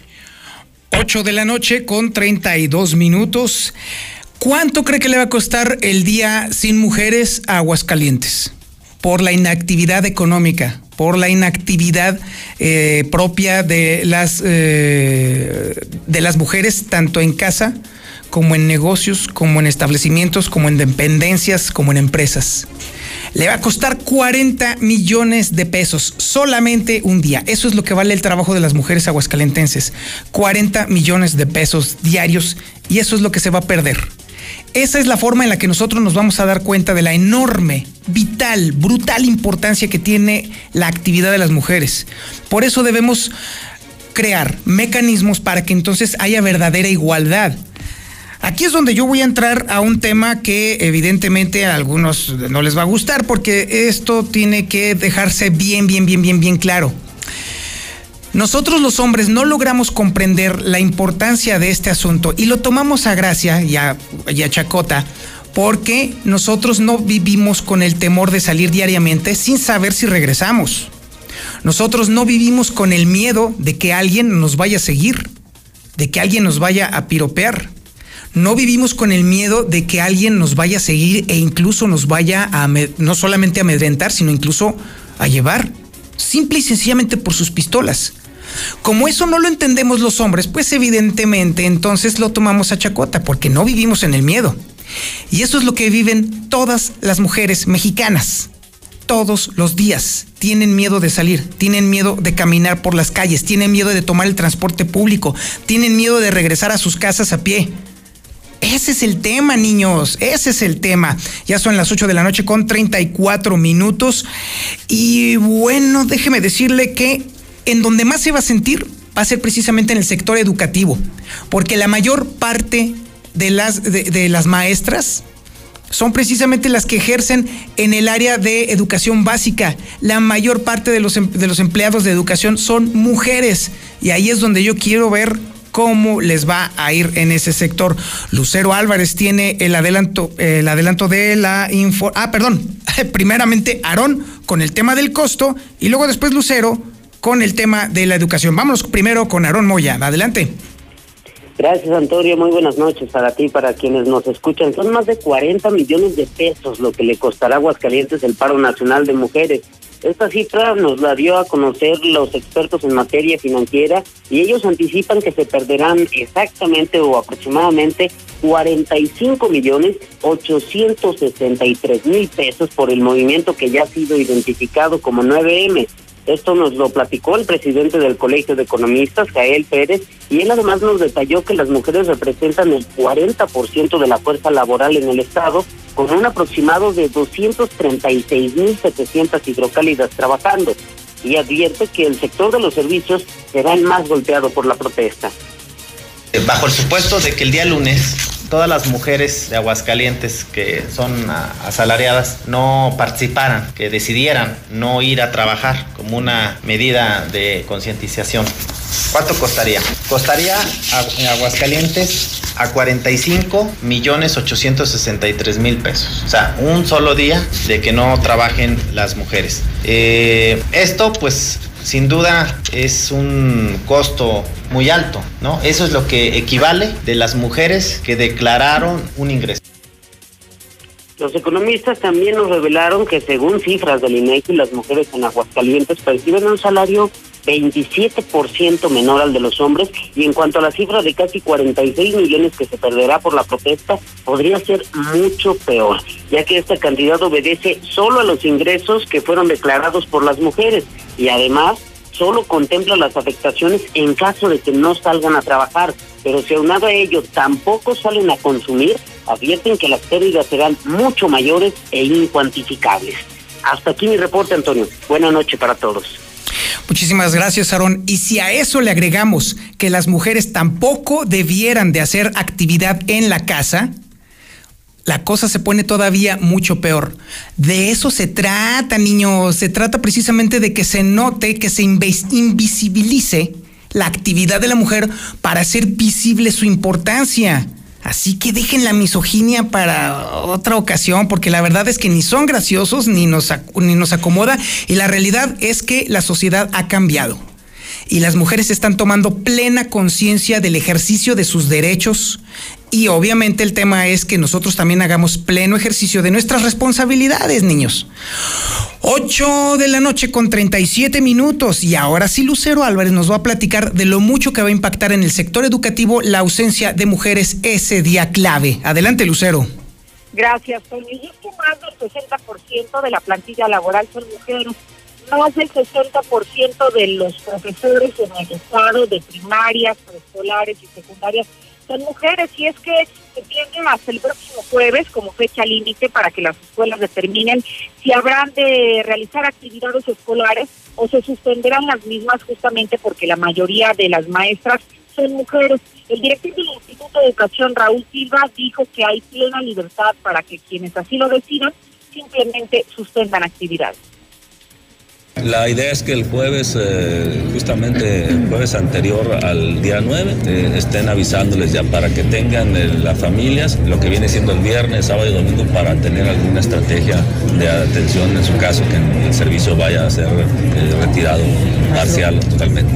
8 de la noche con 32 minutos. ¿Cuánto cree que le va a costar el día sin mujeres a Aguascalientes? Por la inactividad económica, por la inactividad eh, propia de las, eh, de las mujeres, tanto en casa como en negocios, como en establecimientos, como en dependencias, como en empresas le va a costar 40 millones de pesos solamente un día. Eso es lo que vale el trabajo de las mujeres aguascalentenses. 40 millones de pesos diarios y eso es lo que se va a perder. Esa es la forma en la que nosotros nos vamos a dar cuenta de la enorme, vital, brutal importancia que tiene la actividad de las mujeres. Por eso debemos crear mecanismos para que entonces haya verdadera igualdad. Aquí es donde yo voy a entrar a un tema que evidentemente a algunos no les va a gustar porque esto tiene que dejarse bien, bien, bien, bien, bien claro. Nosotros los hombres no logramos comprender la importancia de este asunto y lo tomamos a gracia y a, chacota porque nosotros no vivimos con el temor de salir diariamente sin saber si regresamos. Nosotros no vivimos con el miedo de que alguien nos vaya a seguir, de que alguien nos vaya a piropear no vivimos con el miedo de que alguien nos vaya a seguir e incluso nos vaya a no solamente a amedrentar, sino incluso a llevar, simple y sencillamente por sus pistolas. Como eso no lo entendemos los hombres, pues evidentemente entonces lo tomamos a chacota, porque no vivimos en el miedo. Y eso es lo que viven todas las mujeres mexicanas. Todos los días tienen miedo de salir, tienen miedo de caminar por las calles, tienen miedo de tomar el transporte público, tienen miedo de regresar a sus casas a pie ese es el tema, niños. Ese es el tema. Ya son las 8 de la noche con 34 minutos. Y bueno, déjeme decirle que en donde más se va a sentir va a ser precisamente en el sector educativo. Porque la mayor parte de las, de, las maestras son precisamente las que ejercen en el área de educación básica. La mayor parte de los, em, de los empleados de educación son mujeres. Y ahí es donde yo quiero ver cómo les va a ir en ese sector. Lucero Álvarez tiene el adelanto, el adelanto de la info. Ah, perdón. Primeramente, Aarón con el tema del costo y luego después Lucero con el tema de la educación. Vámonos primero con Aarón Moya. Adelante. Gracias, Antonio. Muy buenas noches para ti, para quienes nos escuchan. Son más de 40 millones de pesos lo que le costará a Aguascalientes el paro nacional de mujeres. Esta cifra nos la dio a conocer los expertos en materia financiera y ellos anticipan que se perderán exactamente o aproximadamente 45 millones 863 mil pesos por el movimiento que ya ha sido identificado como 9M. Esto nos lo platicó el presidente del Colegio de Economistas, Jael Pérez, y él además nos detalló que las mujeres representan el 40% de la fuerza laboral en el Estado, con un aproximado de 236.700 hidrocálidas trabajando, y advierte que el sector de los servicios será el más golpeado por la protesta. Bajo el supuesto de que el día lunes todas las mujeres de Aguascalientes que son asalariadas no participaran, que decidieran no ir a trabajar como una medida de concientización. ¿Cuánto costaría? Costaría en Aguascalientes a 45 millones 863 mil pesos. O sea, un solo día de que no trabajen las mujeres. Eh, esto pues sin duda es un costo muy alto, ¿no? Eso es lo que equivale de las mujeres que declararon un ingreso. Los economistas también nos revelaron que según cifras del INEGI, las mujeres en Aguascalientes perciben un salario 27% menor al de los hombres y en cuanto a la cifra de casi 46 millones que se perderá por la protesta, podría ser mucho peor, ya que esta cantidad obedece solo a los ingresos que fueron declarados por las mujeres y además solo contempla las afectaciones en caso de que no salgan a trabajar, pero si aunado a ello tampoco salen a consumir, advierten que las pérdidas serán mucho mayores e incuantificables. Hasta aquí mi reporte, Antonio. Buenas noches para todos. Muchísimas gracias, Aarón. Y si a eso le agregamos que las mujeres tampoco debieran de hacer actividad en la casa, la cosa se pone todavía mucho peor. De eso se trata, niños. Se trata precisamente de que se note, que se invisibilice la actividad de la mujer para hacer visible su importancia. Así que dejen la misoginia para otra ocasión, porque la verdad es que ni son graciosos ni nos, ni nos acomoda. Y la realidad es que la sociedad ha cambiado y las mujeres están tomando plena conciencia del ejercicio de sus derechos y obviamente el tema es que nosotros también hagamos pleno ejercicio de nuestras responsabilidades, niños. 8 de la noche con 37 minutos y ahora sí Lucero Álvarez nos va a platicar de lo mucho que va a impactar en el sector educativo la ausencia de mujeres ese día clave. Adelante Lucero. Gracias, Tony. Y es que más del 60% de la plantilla laboral son mujeres. Más del 60% de los profesores en el estado de primarias, preescolares y secundarias son mujeres. Y es que se tiene hasta el próximo jueves como fecha límite para que las escuelas determinen si habrán de realizar actividades escolares o se suspenderán las mismas justamente porque la mayoría de las maestras son mujeres. El director del Instituto de Educación, Raúl Silva, dijo que hay plena libertad para que quienes así lo decidan simplemente suspendan actividades. La idea es que el jueves, eh, justamente el jueves anterior al día 9, eh, estén avisándoles ya para que tengan eh, las familias lo que viene siendo el viernes, sábado y domingo para tener alguna estrategia de atención en su caso que el servicio vaya a ser retirado parcial totalmente.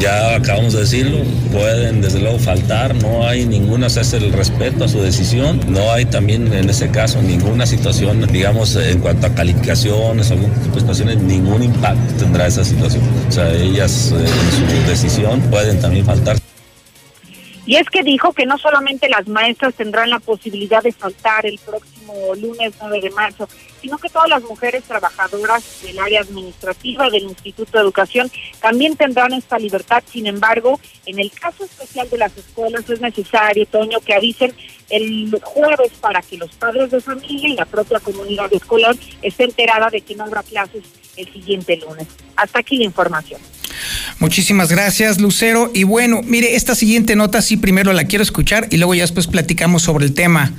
Ya acabamos de decirlo, pueden desde luego faltar, no hay ninguna, se hace el respeto a su decisión, no hay también en ese caso ninguna situación, digamos, en cuanto a calificaciones de situaciones, ningún tendrá esa situación. O sea, ellas eh, en su decisión pueden también faltar. Y es que dijo que no solamente las maestras tendrán la posibilidad de faltar el próximo lunes 9 de marzo, sino que todas las mujeres trabajadoras del área administrativa del Instituto de Educación también tendrán esta libertad. Sin embargo, en el caso especial de las escuelas es necesario, Toño, que avisen el jueves para que los padres de familia y la propia comunidad escolar esté enterada de que no habrá clases el siguiente lunes. Hasta aquí la información. Muchísimas gracias, Lucero. Y bueno, mire, esta siguiente nota sí primero la quiero escuchar y luego ya después platicamos sobre el tema.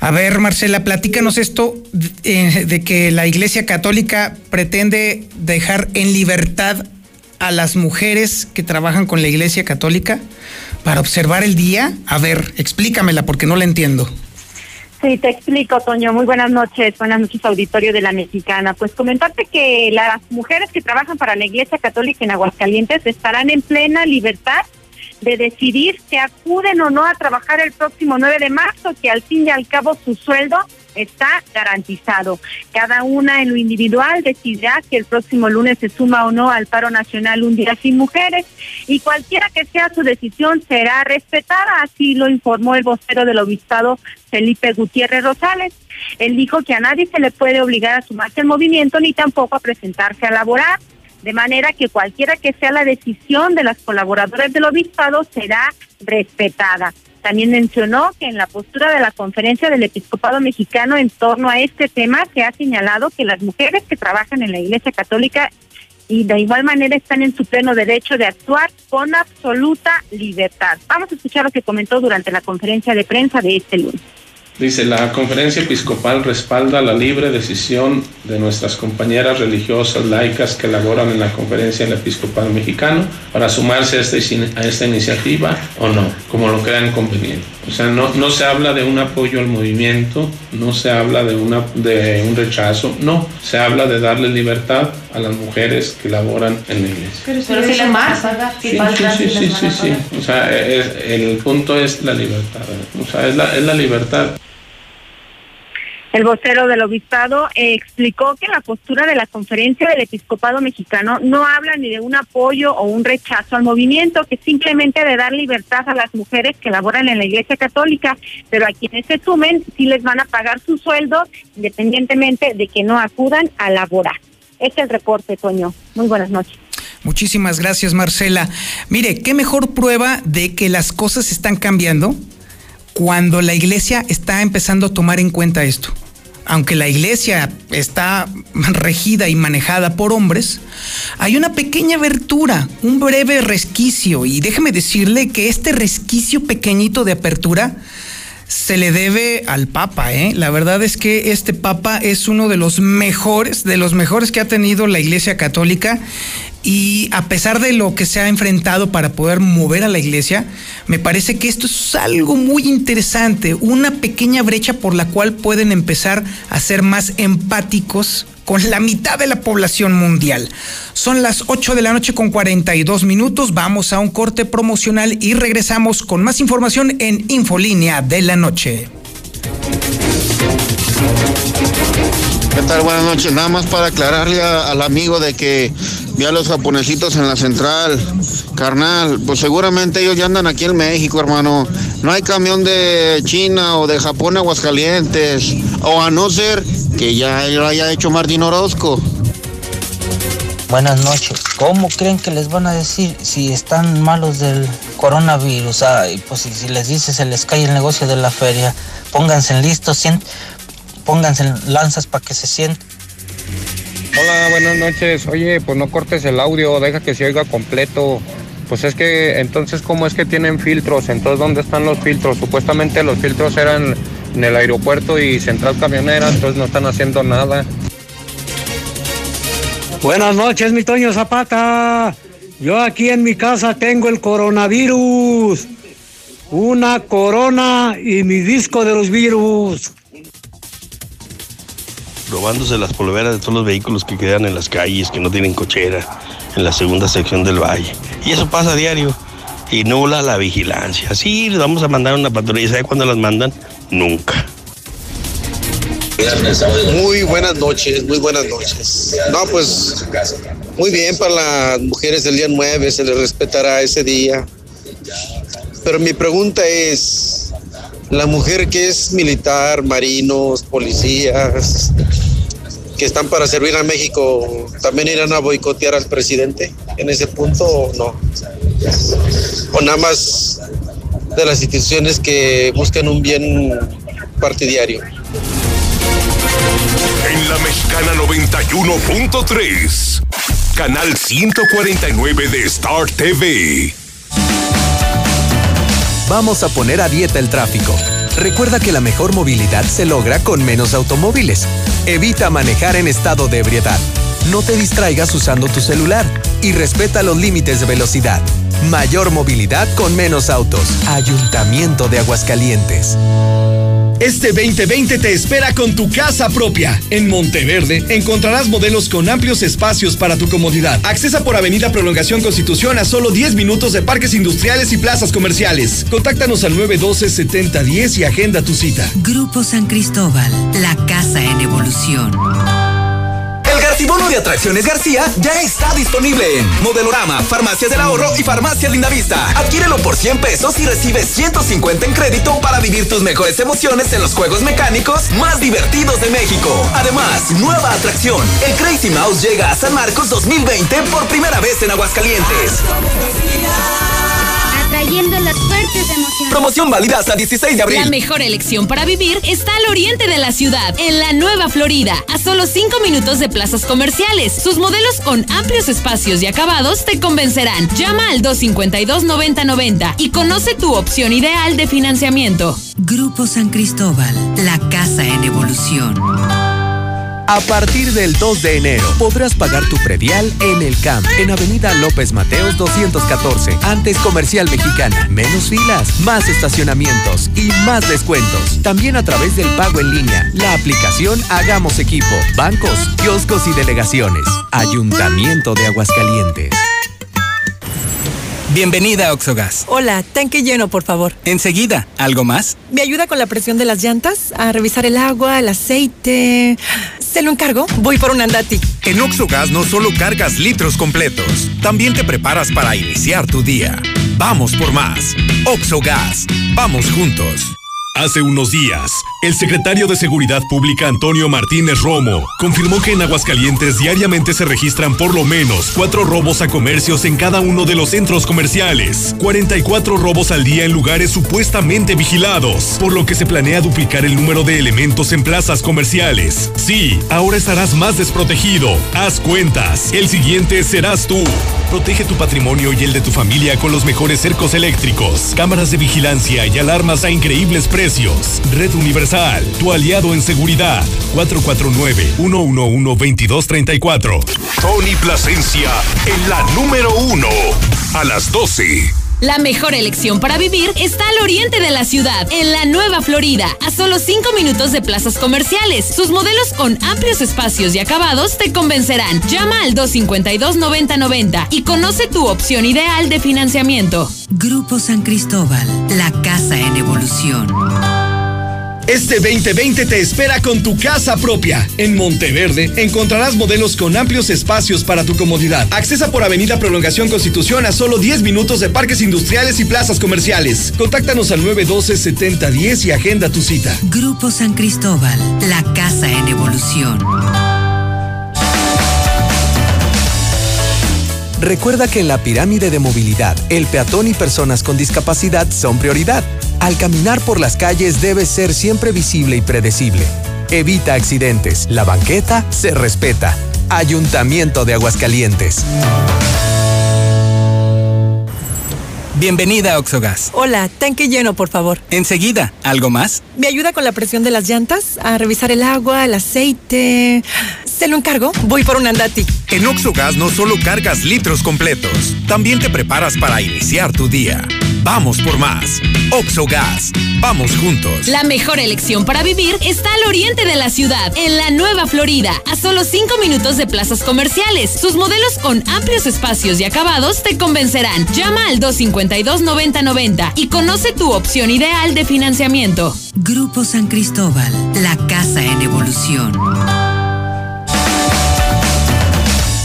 A ver, Marcela, platícanos esto de, de que la Iglesia Católica pretende dejar en libertad a las mujeres que trabajan con la Iglesia Católica para observar el día. A ver, explícamela porque no la entiendo. Sí, te explico, Toño. Muy buenas noches. Buenas noches, auditorio de la Mexicana. Pues comentarte que las mujeres que trabajan para la Iglesia Católica en Aguascalientes estarán en plena libertad de decidir si acuden o no a trabajar el próximo 9 de marzo, que al fin y al cabo su sueldo está garantizado. Cada una en lo individual decidirá si el próximo lunes se suma o no al paro nacional Un Día Sin Mujeres y cualquiera que sea su decisión será respetada, así lo informó el vocero del obispado Felipe Gutiérrez Rosales. Él dijo que a nadie se le puede obligar a sumarse al movimiento ni tampoco a presentarse a laborar, de manera que cualquiera que sea la decisión de las colaboradoras del obispado será respetada. También mencionó que en la postura de la conferencia del episcopado mexicano en torno a este tema se ha señalado que las mujeres que trabajan en la Iglesia Católica y de igual manera están en su pleno derecho de actuar con absoluta libertad. Vamos a escuchar lo que comentó durante la conferencia de prensa de este lunes. Dice, la conferencia episcopal respalda la libre decisión de nuestras compañeras religiosas laicas que laboran en la conferencia del episcopal mexicano para sumarse a esta, a esta iniciativa o no, como lo crean conveniente. O sea, no, no se habla de un apoyo al movimiento, no se habla de, una, de un rechazo, no, se habla de darle libertad a las mujeres que laboran en la iglesia. Pero si, Pero si le más, sí, sí, sí, sí, sí, sí, O sea, es, el punto es la libertad. O sea, es la, es la libertad. El vocero del obispado eh, explicó que la postura de la conferencia del episcopado mexicano no habla ni de un apoyo o un rechazo al movimiento, que simplemente de dar libertad a las mujeres que laboran en la iglesia católica, pero a quienes se sumen sí les van a pagar su sueldo independientemente de que no acudan a laborar. Este es el reporte, Toño. Muy buenas noches. Muchísimas gracias, Marcela. Mire, qué mejor prueba de que las cosas están cambiando cuando la iglesia está empezando a tomar en cuenta esto aunque la iglesia está regida y manejada por hombres, hay una pequeña abertura, un breve resquicio. Y déjeme decirle que este resquicio pequeñito de apertura se le debe al Papa, ¿eh? La verdad es que este Papa es uno de los mejores, de los mejores que ha tenido la Iglesia Católica y a pesar de lo que se ha enfrentado para poder mover a la iglesia, me parece que esto es algo muy interesante, una pequeña brecha por la cual pueden empezar a ser más empáticos con la mitad de la población mundial. Son las 8 de la noche con 42 minutos, vamos a un corte promocional y regresamos con más información en Infolínea de la Noche. ¿Qué tal? Buenas noches. Nada más para aclararle al amigo de que vi a los japonesitos en la central. Carnal, pues seguramente ellos ya andan aquí en México, hermano. No hay camión de China o de Japón a Aguascalientes. O a no ser que ya lo haya hecho Martín Orozco. Buenas noches. ¿Cómo creen que les van a decir si están malos del coronavirus? Ah, pues si, les dice se les cae el negocio de la feria, pónganse listos, pónganse en lanzas para que se sientan. Hola, buenas noches. Oye, pues no cortes el audio, deja que se oiga completo. Pues es que entonces, ¿cómo es que tienen filtros? Entonces, ¿dónde están los filtros? Supuestamente los filtros eran en el aeropuerto y central camionera, entonces no están haciendo nada. Buenas noches, mi Toño Zapata. Yo aquí en mi casa tengo el coronavirus. Una corona y mi disco de los virus robándose las polveras de todos los vehículos que quedan en las calles, que no tienen cochera, en la segunda sección del valle. Y eso pasa a diario. Y nula la vigilancia. Sí, les vamos a mandar una patrulla. ¿Sabe cuándo las mandan? Nunca. Muy buenas noches, muy buenas noches. No, pues muy bien para las mujeres del día 9, se les respetará ese día. Pero mi pregunta es, la mujer que es militar, marinos, policías, que están para servir a México, ¿también irán a boicotear al presidente en ese punto o no? O nada más de las instituciones que buscan un bien partidario. En la Mexicana 91.3, canal 149 de Star TV. Vamos a poner a dieta el tráfico. Recuerda que la mejor movilidad se logra con menos automóviles. Evita manejar en estado de ebriedad. No te distraigas usando tu celular y respeta los límites de velocidad. Mayor movilidad con menos autos. Ayuntamiento de Aguascalientes. Este 2020 te espera con tu casa propia. En Monteverde encontrarás modelos con amplios espacios para tu comodidad. Accesa por Avenida Prolongación Constitución a solo 10 minutos de parques industriales y plazas comerciales. Contáctanos al 912-7010 y agenda tu cita. Grupo San Cristóbal, la casa en evolución. Garcibono de Atracciones García ya está disponible en Modelorama, Farmacias del Ahorro y Farmacia Lindavista. Adquiérelo por 100 pesos y recibes 150 en crédito para vivir tus mejores emociones en los juegos mecánicos más divertidos de México. Además, nueva atracción. El Crazy Mouse llega a San Marcos 2020 por primera vez en Aguascalientes. Atrayendo las fuertes emociones Promoción válida hasta 16 de abril. La mejor elección para vivir está al oriente de la ciudad, en la Nueva Florida, a solo 5 minutos de plazas comerciales. Sus modelos con amplios espacios y acabados te convencerán. Llama al 252-9090 y conoce tu opción ideal de financiamiento. Grupo San Cristóbal, la casa en evolución. A partir del 2 de enero podrás pagar tu predial en el CAMP, en Avenida López Mateos 214, antes Comercial Mexicana. Menos filas, más estacionamientos y más descuentos. También a través del pago en línea, la aplicación Hagamos Equipo, bancos, kioscos y delegaciones. Ayuntamiento de Aguascalientes. Bienvenida a Oxogas. Hola, tanque lleno, por favor. Enseguida, ¿algo más? ¿Me ayuda con la presión de las llantas? A revisar el agua, el aceite. ¿Se lo encargo? Voy por un andati. En Oxogas no solo cargas litros completos, también te preparas para iniciar tu día. Vamos por más. Oxogas. Vamos juntos. Hace unos días, el secretario de Seguridad Pública Antonio Martínez Romo confirmó que en Aguascalientes diariamente se registran por lo menos cuatro robos a comercios en cada uno de los centros comerciales, 44 robos al día en lugares supuestamente vigilados, por lo que se planea duplicar el número de elementos en plazas comerciales. Sí, ahora estarás más desprotegido. Haz cuentas. El siguiente serás tú. Protege tu patrimonio y el de tu familia con los mejores cercos eléctricos, cámaras de vigilancia y alarmas a increíbles precios. Red Universal, tu aliado en seguridad. 449-111-2234. Tony Plasencia en la número uno. A las 12. La mejor elección para vivir está al oriente de la ciudad, en la Nueva Florida, a solo 5 minutos de plazas comerciales. Sus modelos con amplios espacios y acabados te convencerán. Llama al 252-9090 y conoce tu opción ideal de financiamiento. Grupo San Cristóbal, la casa en evolución. Este 2020 te espera con tu casa propia. En Monteverde encontrarás modelos con amplios espacios para tu comodidad. Accesa por Avenida Prolongación Constitución a solo 10 minutos de parques industriales y plazas comerciales. Contáctanos al 912-7010 y agenda tu cita. Grupo San Cristóbal, la casa en evolución. Recuerda que en la pirámide de movilidad, el peatón y personas con discapacidad son prioridad. Al caminar por las calles debe ser siempre visible y predecible. Evita accidentes. La banqueta se respeta. Ayuntamiento de Aguascalientes. Bienvenida a Oxogas. Hola, tanque lleno, por favor. Enseguida, ¿algo más? ¿Me ayuda con la presión de las llantas? A revisar el agua, el aceite. ¿Se lo encargo? Voy por un andati. En Oxogas no solo cargas litros completos, también te preparas para iniciar tu día. Vamos por más. Oxogas. Vamos juntos. La mejor elección para vivir está al oriente de la ciudad, en la Nueva Florida, a solo 5 minutos de plazas comerciales. Sus modelos con amplios espacios y acabados te convencerán. Llama al 252-9090 y conoce tu opción ideal de financiamiento. Grupo San Cristóbal, la casa en evolución.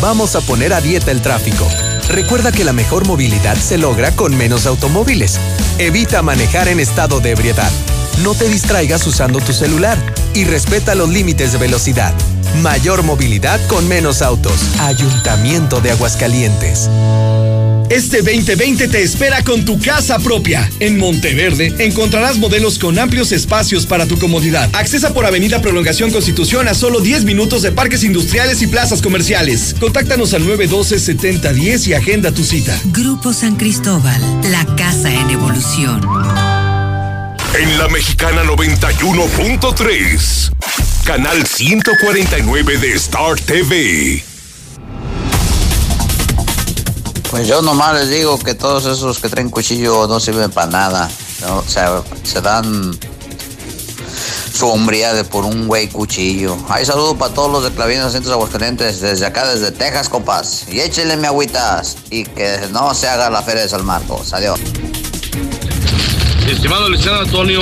Vamos a poner a dieta el tráfico. Recuerda que la mejor movilidad se logra con menos automóviles. Evita manejar en estado de ebriedad. No te distraigas usando tu celular y respeta los límites de velocidad. Mayor movilidad con menos autos. Ayuntamiento de Aguascalientes. Este 2020 te espera con tu casa propia. En Monteverde encontrarás modelos con amplios espacios para tu comodidad. Accesa por Avenida Prolongación Constitución a solo 10 minutos de parques industriales y plazas comerciales. Contáctanos al 912-7010 y agenda tu cita. Grupo San Cristóbal, la casa en evolución. En la Mexicana 91.3. Canal 149 de Star TV. Pues yo nomás les digo que todos esos que traen cuchillo no sirven para nada. ¿no? O sea, se dan su hombría de por un güey cuchillo. Hay saludo para todos los de Clavinos Centros Aguascalientes, desde acá, desde Texas, compas. Y échenle mi agüitas y que no se haga la feria de San Marcos. Adiós. Estimado licenciado Antonio,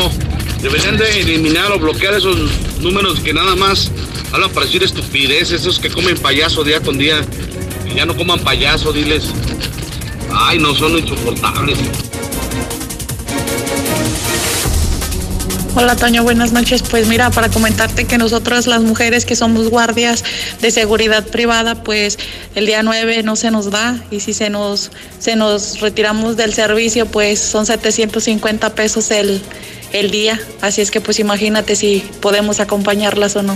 deberían de eliminar o bloquear esos números que nada más hablan para decir estupideces, esos que comen payaso día con día. Ya no coman payaso, diles. Ay, no son insoportables. Hola Toño, buenas noches. Pues mira, para comentarte que nosotros las mujeres que somos guardias de seguridad privada, pues el día 9 no se nos da y si se nos, se nos retiramos del servicio, pues son 750 pesos el, el día. Así es que pues imagínate si podemos acompañarlas o no.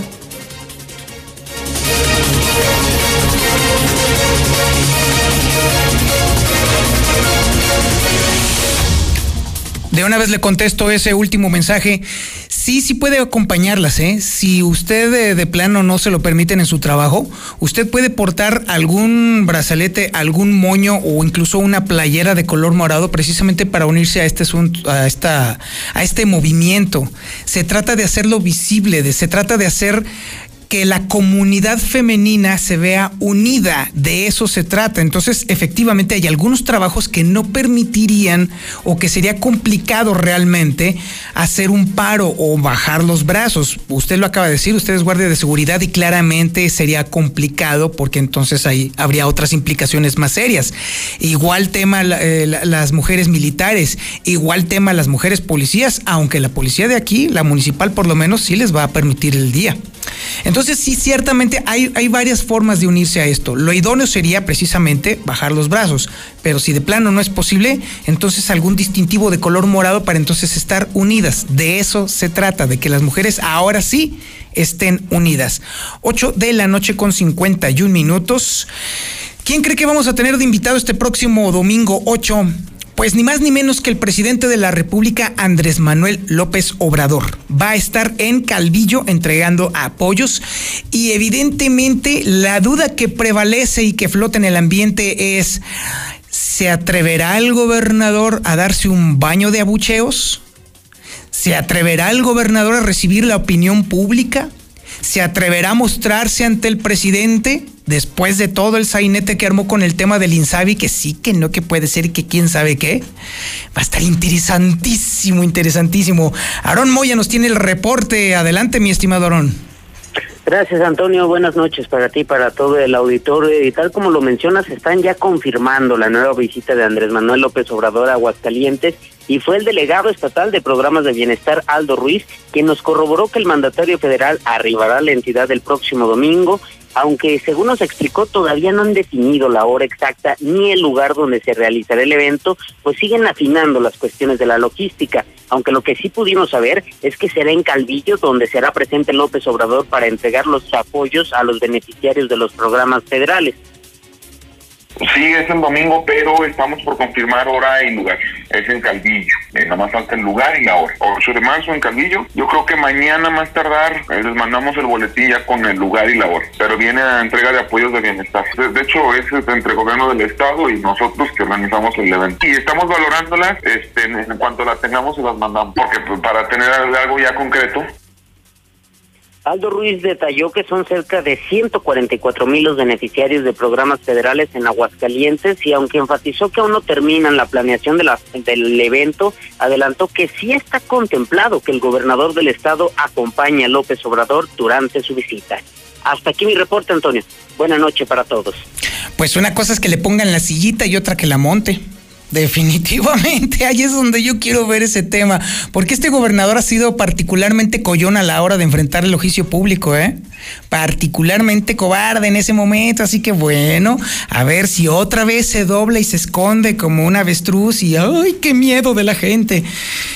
Una vez le contesto ese último mensaje. Sí, sí puede acompañarlas, ¿eh? Si usted de, de, plano no se lo permiten en su trabajo, usted puede portar algún brazalete, algún moño o incluso una playera de color morado precisamente para unirse a este a esta, a este movimiento. Se trata de hacerlo visible, de, se trata de hacer que la comunidad femenina se vea unida, de eso se trata. Entonces, efectivamente, hay algunos trabajos que no permitirían o que sería complicado realmente hacer un paro o bajar los brazos. Usted lo acaba de decir, usted es guardia de seguridad y claramente sería complicado porque entonces ahí habría otras implicaciones más serias. Igual tema eh, las mujeres militares, igual tema las mujeres policías, aunque la policía de aquí, la municipal por lo menos, sí les va a permitir el día. Entonces, sí, ciertamente hay, hay varias formas de unirse a esto. Lo idóneo sería precisamente bajar los brazos, pero si de plano no es posible, entonces algún distintivo de color morado para entonces estar unidas. De eso se trata, de que las mujeres ahora sí estén unidas. 8 de la noche con 51 minutos. ¿Quién cree que vamos a tener de invitado este próximo domingo 8? Pues ni más ni menos que el presidente de la República, Andrés Manuel López Obrador, va a estar en Calvillo entregando apoyos y evidentemente la duda que prevalece y que flota en el ambiente es, ¿se atreverá el gobernador a darse un baño de abucheos? ¿Se atreverá el gobernador a recibir la opinión pública? ¿Se atreverá a mostrarse ante el presidente? después de todo el sainete que armó con el tema del Insabi, que sí, que no, que puede ser, que quién sabe qué, va a estar interesantísimo, interesantísimo. Aarón Moya nos tiene el reporte. Adelante, mi estimado Aarón. Gracias, Antonio. Buenas noches para ti, para todo el auditorio. Y tal como lo mencionas, están ya confirmando la nueva visita de Andrés Manuel López Obrador a Aguascalientes y fue el delegado estatal de programas de bienestar Aldo Ruiz quien nos corroboró que el mandatario federal arribará a la entidad el próximo domingo aunque según nos explicó todavía no han definido la hora exacta ni el lugar donde se realizará el evento, pues siguen afinando las cuestiones de la logística, aunque lo que sí pudimos saber es que será en Calvillo donde será presente López Obrador para entregar los apoyos a los beneficiarios de los programas federales. Sí, es el domingo, pero estamos por confirmar hora y lugar. Es en Calvillo. Eh, nada más falta el lugar y la hora. 8 de marzo en Calvillo. Yo creo que mañana más tardar eh, les mandamos el boletín ya con el lugar y la hora. Pero viene a entrega de apoyos de bienestar. De, hecho, es entre gobierno del estado y nosotros que organizamos el evento. Y estamos valorándolas. Este, en cuanto la tengamos, se las mandamos. Porque pues, para tener algo ya concreto, Aldo Ruiz detalló que son cerca de 144 mil los beneficiarios de programas federales en Aguascalientes y aunque enfatizó que aún no terminan la planeación de la, del evento, adelantó que sí está contemplado que el gobernador del estado acompañe a López Obrador durante su visita. Hasta aquí mi reporte, Antonio. Buenas noches para todos. Pues una cosa es que le pongan la sillita y otra que la monte. Definitivamente, ahí es donde yo quiero ver ese tema, porque este gobernador ha sido particularmente collón a la hora de enfrentar el oficio público, ¿eh? Particularmente cobarde en ese momento, así que bueno, a ver si otra vez se dobla y se esconde como un avestruz y ¡ay, qué miedo de la gente!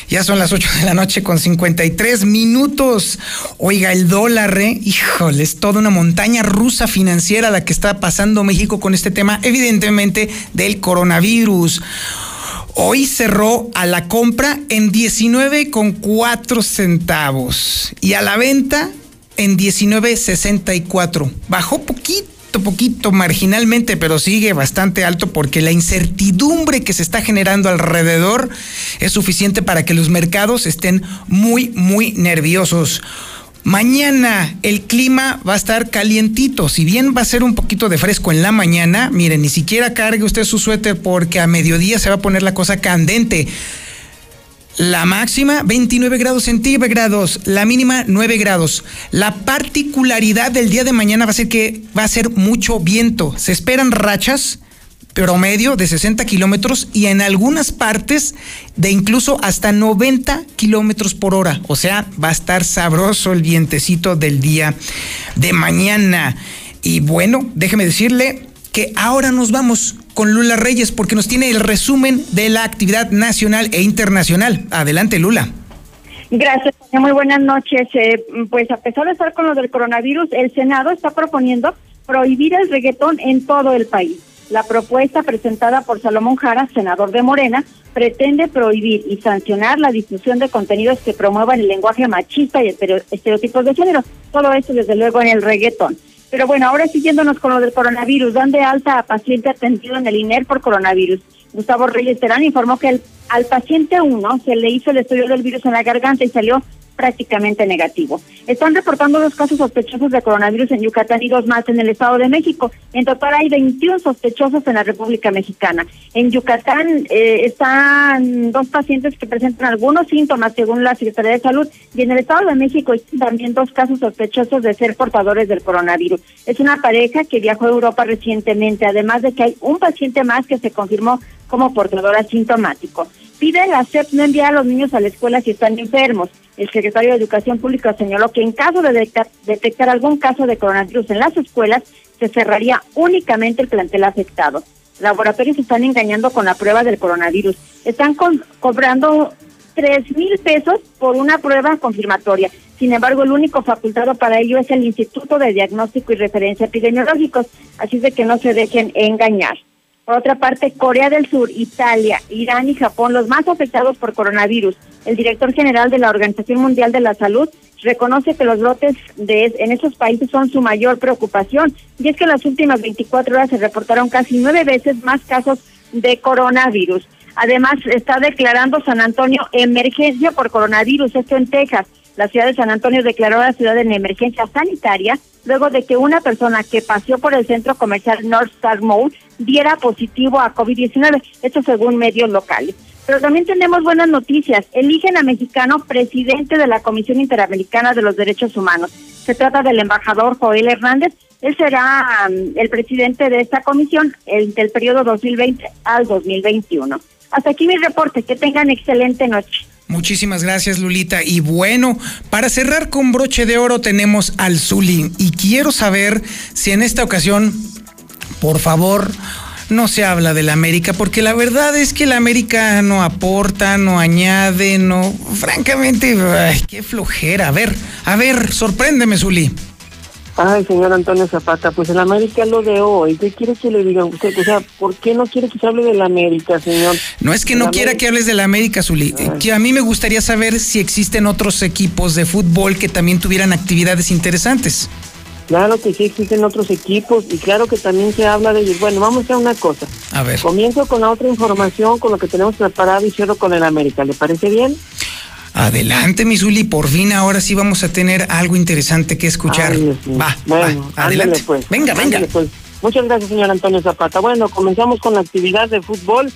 Ya son las 8 de la noche con 53 minutos. Oiga, el dólar, ¿eh? Híjole, es toda una montaña rusa financiera la que está pasando México con este tema, evidentemente, del coronavirus. Hoy cerró a la compra en 19,4 centavos y a la venta en 19.64. Bajó poquito, poquito, marginalmente, pero sigue bastante alto porque la incertidumbre que se está generando alrededor es suficiente para que los mercados estén muy, muy nerviosos. Mañana el clima va a estar calientito. Si bien va a ser un poquito de fresco en la mañana, miren, ni siquiera cargue usted su suéter porque a mediodía se va a poner la cosa candente. La máxima 29 grados centígrados, la mínima 9 grados. La particularidad del día de mañana va a ser que va a ser mucho viento. Se esperan rachas promedio de 60 kilómetros y en algunas partes de incluso hasta 90 kilómetros por hora. O sea, va a estar sabroso el vientecito del día de mañana. Y bueno, déjeme decirle que ahora nos vamos con Lula Reyes porque nos tiene el resumen de la actividad nacional e internacional. Adelante, Lula. Gracias, muy buenas noches. Eh, pues a pesar de estar con lo del coronavirus, el Senado está proponiendo prohibir el reggaetón en todo el país. La propuesta presentada por Salomón Jara, senador de Morena, pretende prohibir y sancionar la difusión de contenidos que promuevan el lenguaje machista y estereotipos de género. Todo esto, desde luego, en el reggaetón. Pero bueno, ahora siguiéndonos con lo del coronavirus, dan de alta a paciente atendido en el INER por coronavirus. Gustavo Reyes Terán informó que al paciente 1 se le hizo el estudio del virus en la garganta y salió prácticamente negativo. Están reportando dos casos sospechosos de coronavirus en Yucatán y dos más en el Estado de México. En total hay 21 sospechosos en la República Mexicana. En Yucatán eh, están dos pacientes que presentan algunos síntomas según la Secretaría de Salud y en el Estado de México hay también dos casos sospechosos de ser portadores del coronavirus. Es una pareja que viajó a Europa recientemente, además de que hay un paciente más que se confirmó como portador asintomático. Pide la SEP no enviar a los niños a la escuela si están enfermos. El secretario de Educación Pública señaló que en caso de detectar, algún caso de coronavirus en las escuelas, se cerraría únicamente el plantel afectado. Laboratorios están engañando con la prueba del coronavirus. Están cobrando tres mil pesos por una prueba confirmatoria. Sin embargo, el único facultado para ello es el Instituto de Diagnóstico y Referencia Epidemiológicos, así de que no se dejen engañar. Por otra parte, Corea del Sur, Italia, Irán y Japón, los más afectados por coronavirus. El director general de la Organización Mundial de la Salud reconoce que los brotes de, en esos países son su mayor preocupación. Y es que en las últimas 24 horas se reportaron casi nueve veces más casos de coronavirus. Además, está declarando San Antonio emergencia por coronavirus, esto en Texas. La ciudad de San Antonio declaró la ciudad en emergencia sanitaria luego de que una persona que paseó por el centro comercial North Star Mall diera positivo a COVID-19, esto según medios locales. Pero también tenemos buenas noticias. Eligen a mexicano presidente de la Comisión Interamericana de los Derechos Humanos. Se trata del embajador Joel Hernández. Él será um, el presidente de esta comisión el, del periodo 2020 al 2021. Hasta aquí mi reporte. Que tengan excelente noche. Muchísimas gracias, Lulita. Y bueno, para cerrar con broche de oro tenemos al Zulín. Y quiero saber si en esta ocasión, por favor, no se habla de la América, porque la verdad es que la América no aporta, no añade, no. Francamente, qué flojera. A ver, a ver, sorpréndeme, Zulí. Ay, señor Antonio Zapata, pues el América lo de hoy. ¿Qué quiere que le diga usted? O sea, ¿por qué no quiere que se hable de la América, señor? No es que no quiera que hables de la América, Zuli. Que a mí me gustaría saber si existen otros equipos de fútbol que también tuvieran actividades interesantes. Claro que sí existen otros equipos y claro que también se habla de ellos. Bueno, vamos a hacer una cosa. A ver. Comienzo con la otra información, con lo que tenemos preparado y cierro con el América. ¿Le parece bien? Adelante, Misuli, por fin ahora sí vamos a tener algo interesante que escuchar. va, bueno, va, adelante. Pues, venga, venga. Pues. Muchas gracias, señor Antonio Zapata. Bueno, comenzamos con la actividad de fútbol.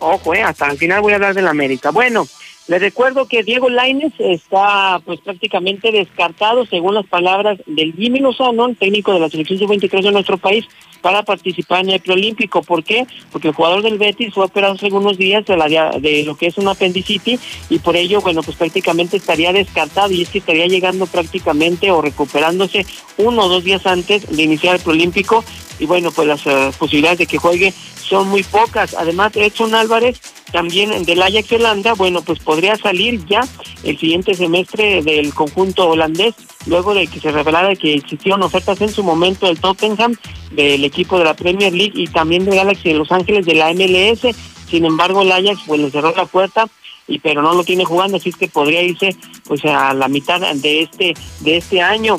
Ojo, eh, hasta el final voy a hablar de la América. Bueno, les recuerdo que Diego Laines está pues prácticamente descartado, según las palabras del Jimmy Lozano, técnico de la selección sub-23 de nuestro país, para participar en el preolímpico. ¿Por qué? Porque el jugador del Betis fue operado hace algunos días de, la, de lo que es un apendicitis y por ello, bueno, pues prácticamente estaría descartado y es que estaría llegando prácticamente o recuperándose uno o dos días antes de iniciar el preolímpico y bueno, pues las eh, posibilidades de que juegue son muy pocas. Además, Edson Álvarez, también del Ajax Holanda, bueno, pues podría salir ya el siguiente semestre del conjunto holandés, luego de que se revelara que existieron ofertas en su momento del Tottenham, del equipo de la Premier League y también del Galaxy de Los Ángeles de la MLS. Sin embargo, el Ajax pues le cerró la puerta y pero no lo tiene jugando, así es que podría irse pues a la mitad de este de este año.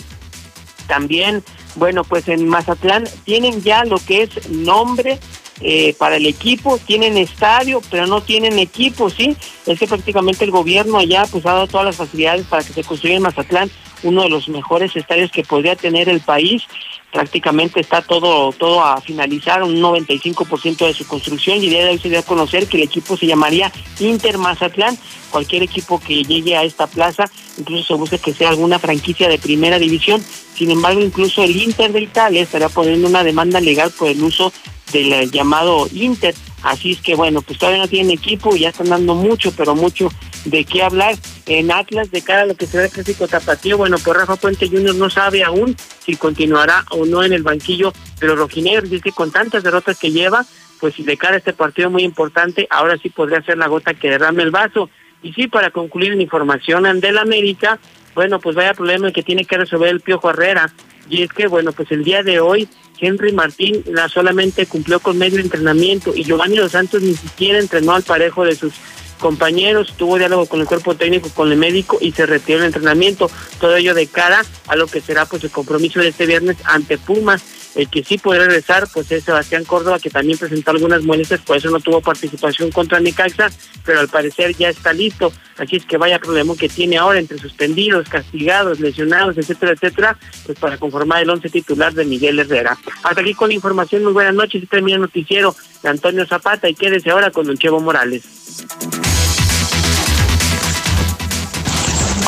También bueno, pues en Mazatlán tienen ya lo que es nombre eh, para el equipo, tienen estadio, pero no tienen equipo, ¿sí? Es que prácticamente el gobierno allá pues ha dado todas las facilidades para que se construya en Mazatlán uno de los mejores estadios que podría tener el país. Prácticamente está todo todo a finalizar, un 95% de su construcción y de hoy se dio a conocer que el equipo se llamaría Inter Mazatlán. Cualquier equipo que llegue a esta plaza, incluso se busca que sea alguna franquicia de primera división. Sin embargo, incluso el Inter de Italia estaría poniendo una demanda legal por el uso del llamado Inter. Así es que bueno, pues todavía no tienen equipo, ya están dando mucho, pero mucho de qué hablar en Atlas de cara a lo que será el clásico tapatío. Bueno, pues Rafa Puente Junior no sabe aún si continuará o no en el banquillo de los rojinegros. Y es que con tantas derrotas que lleva, pues de cara a este partido muy importante, ahora sí podría ser la gota que derrame el vaso. Y sí, para concluir la información del América, bueno, pues vaya problema que tiene que resolver el Piojo Herrera. Y es que, bueno, pues el día de hoy Henry Martín la solamente cumplió con medio entrenamiento y Giovanni Dos Santos ni siquiera entrenó al parejo de sus compañeros, tuvo diálogo con el cuerpo técnico, con el médico y se retiró el entrenamiento. Todo ello de cara a lo que será pues el compromiso de este viernes ante Pumas. El que sí puede regresar, pues es Sebastián Córdoba, que también presentó algunas molestias, por eso no tuvo participación contra Necaxa, pero al parecer ya está listo. Así es que vaya problema que tiene ahora entre suspendidos, castigados, lesionados, etcétera, etcétera, pues para conformar el once titular de Miguel Herrera. Hasta aquí con la información, muy buenas noches, y termina el noticiero de Antonio Zapata y quédese ahora con Don Chevo Morales.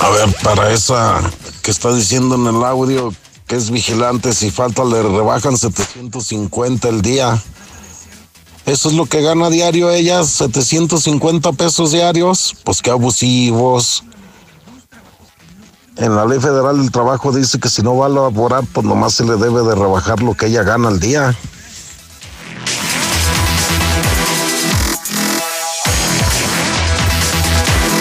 A ver, para esa que está diciendo en el audio que es vigilante, si falta le rebajan 750 el día. Eso es lo que gana diario ella, 750 pesos diarios. Pues qué abusivos. En la ley federal del trabajo dice que si no va a laborar, pues nomás se le debe de rebajar lo que ella gana al día.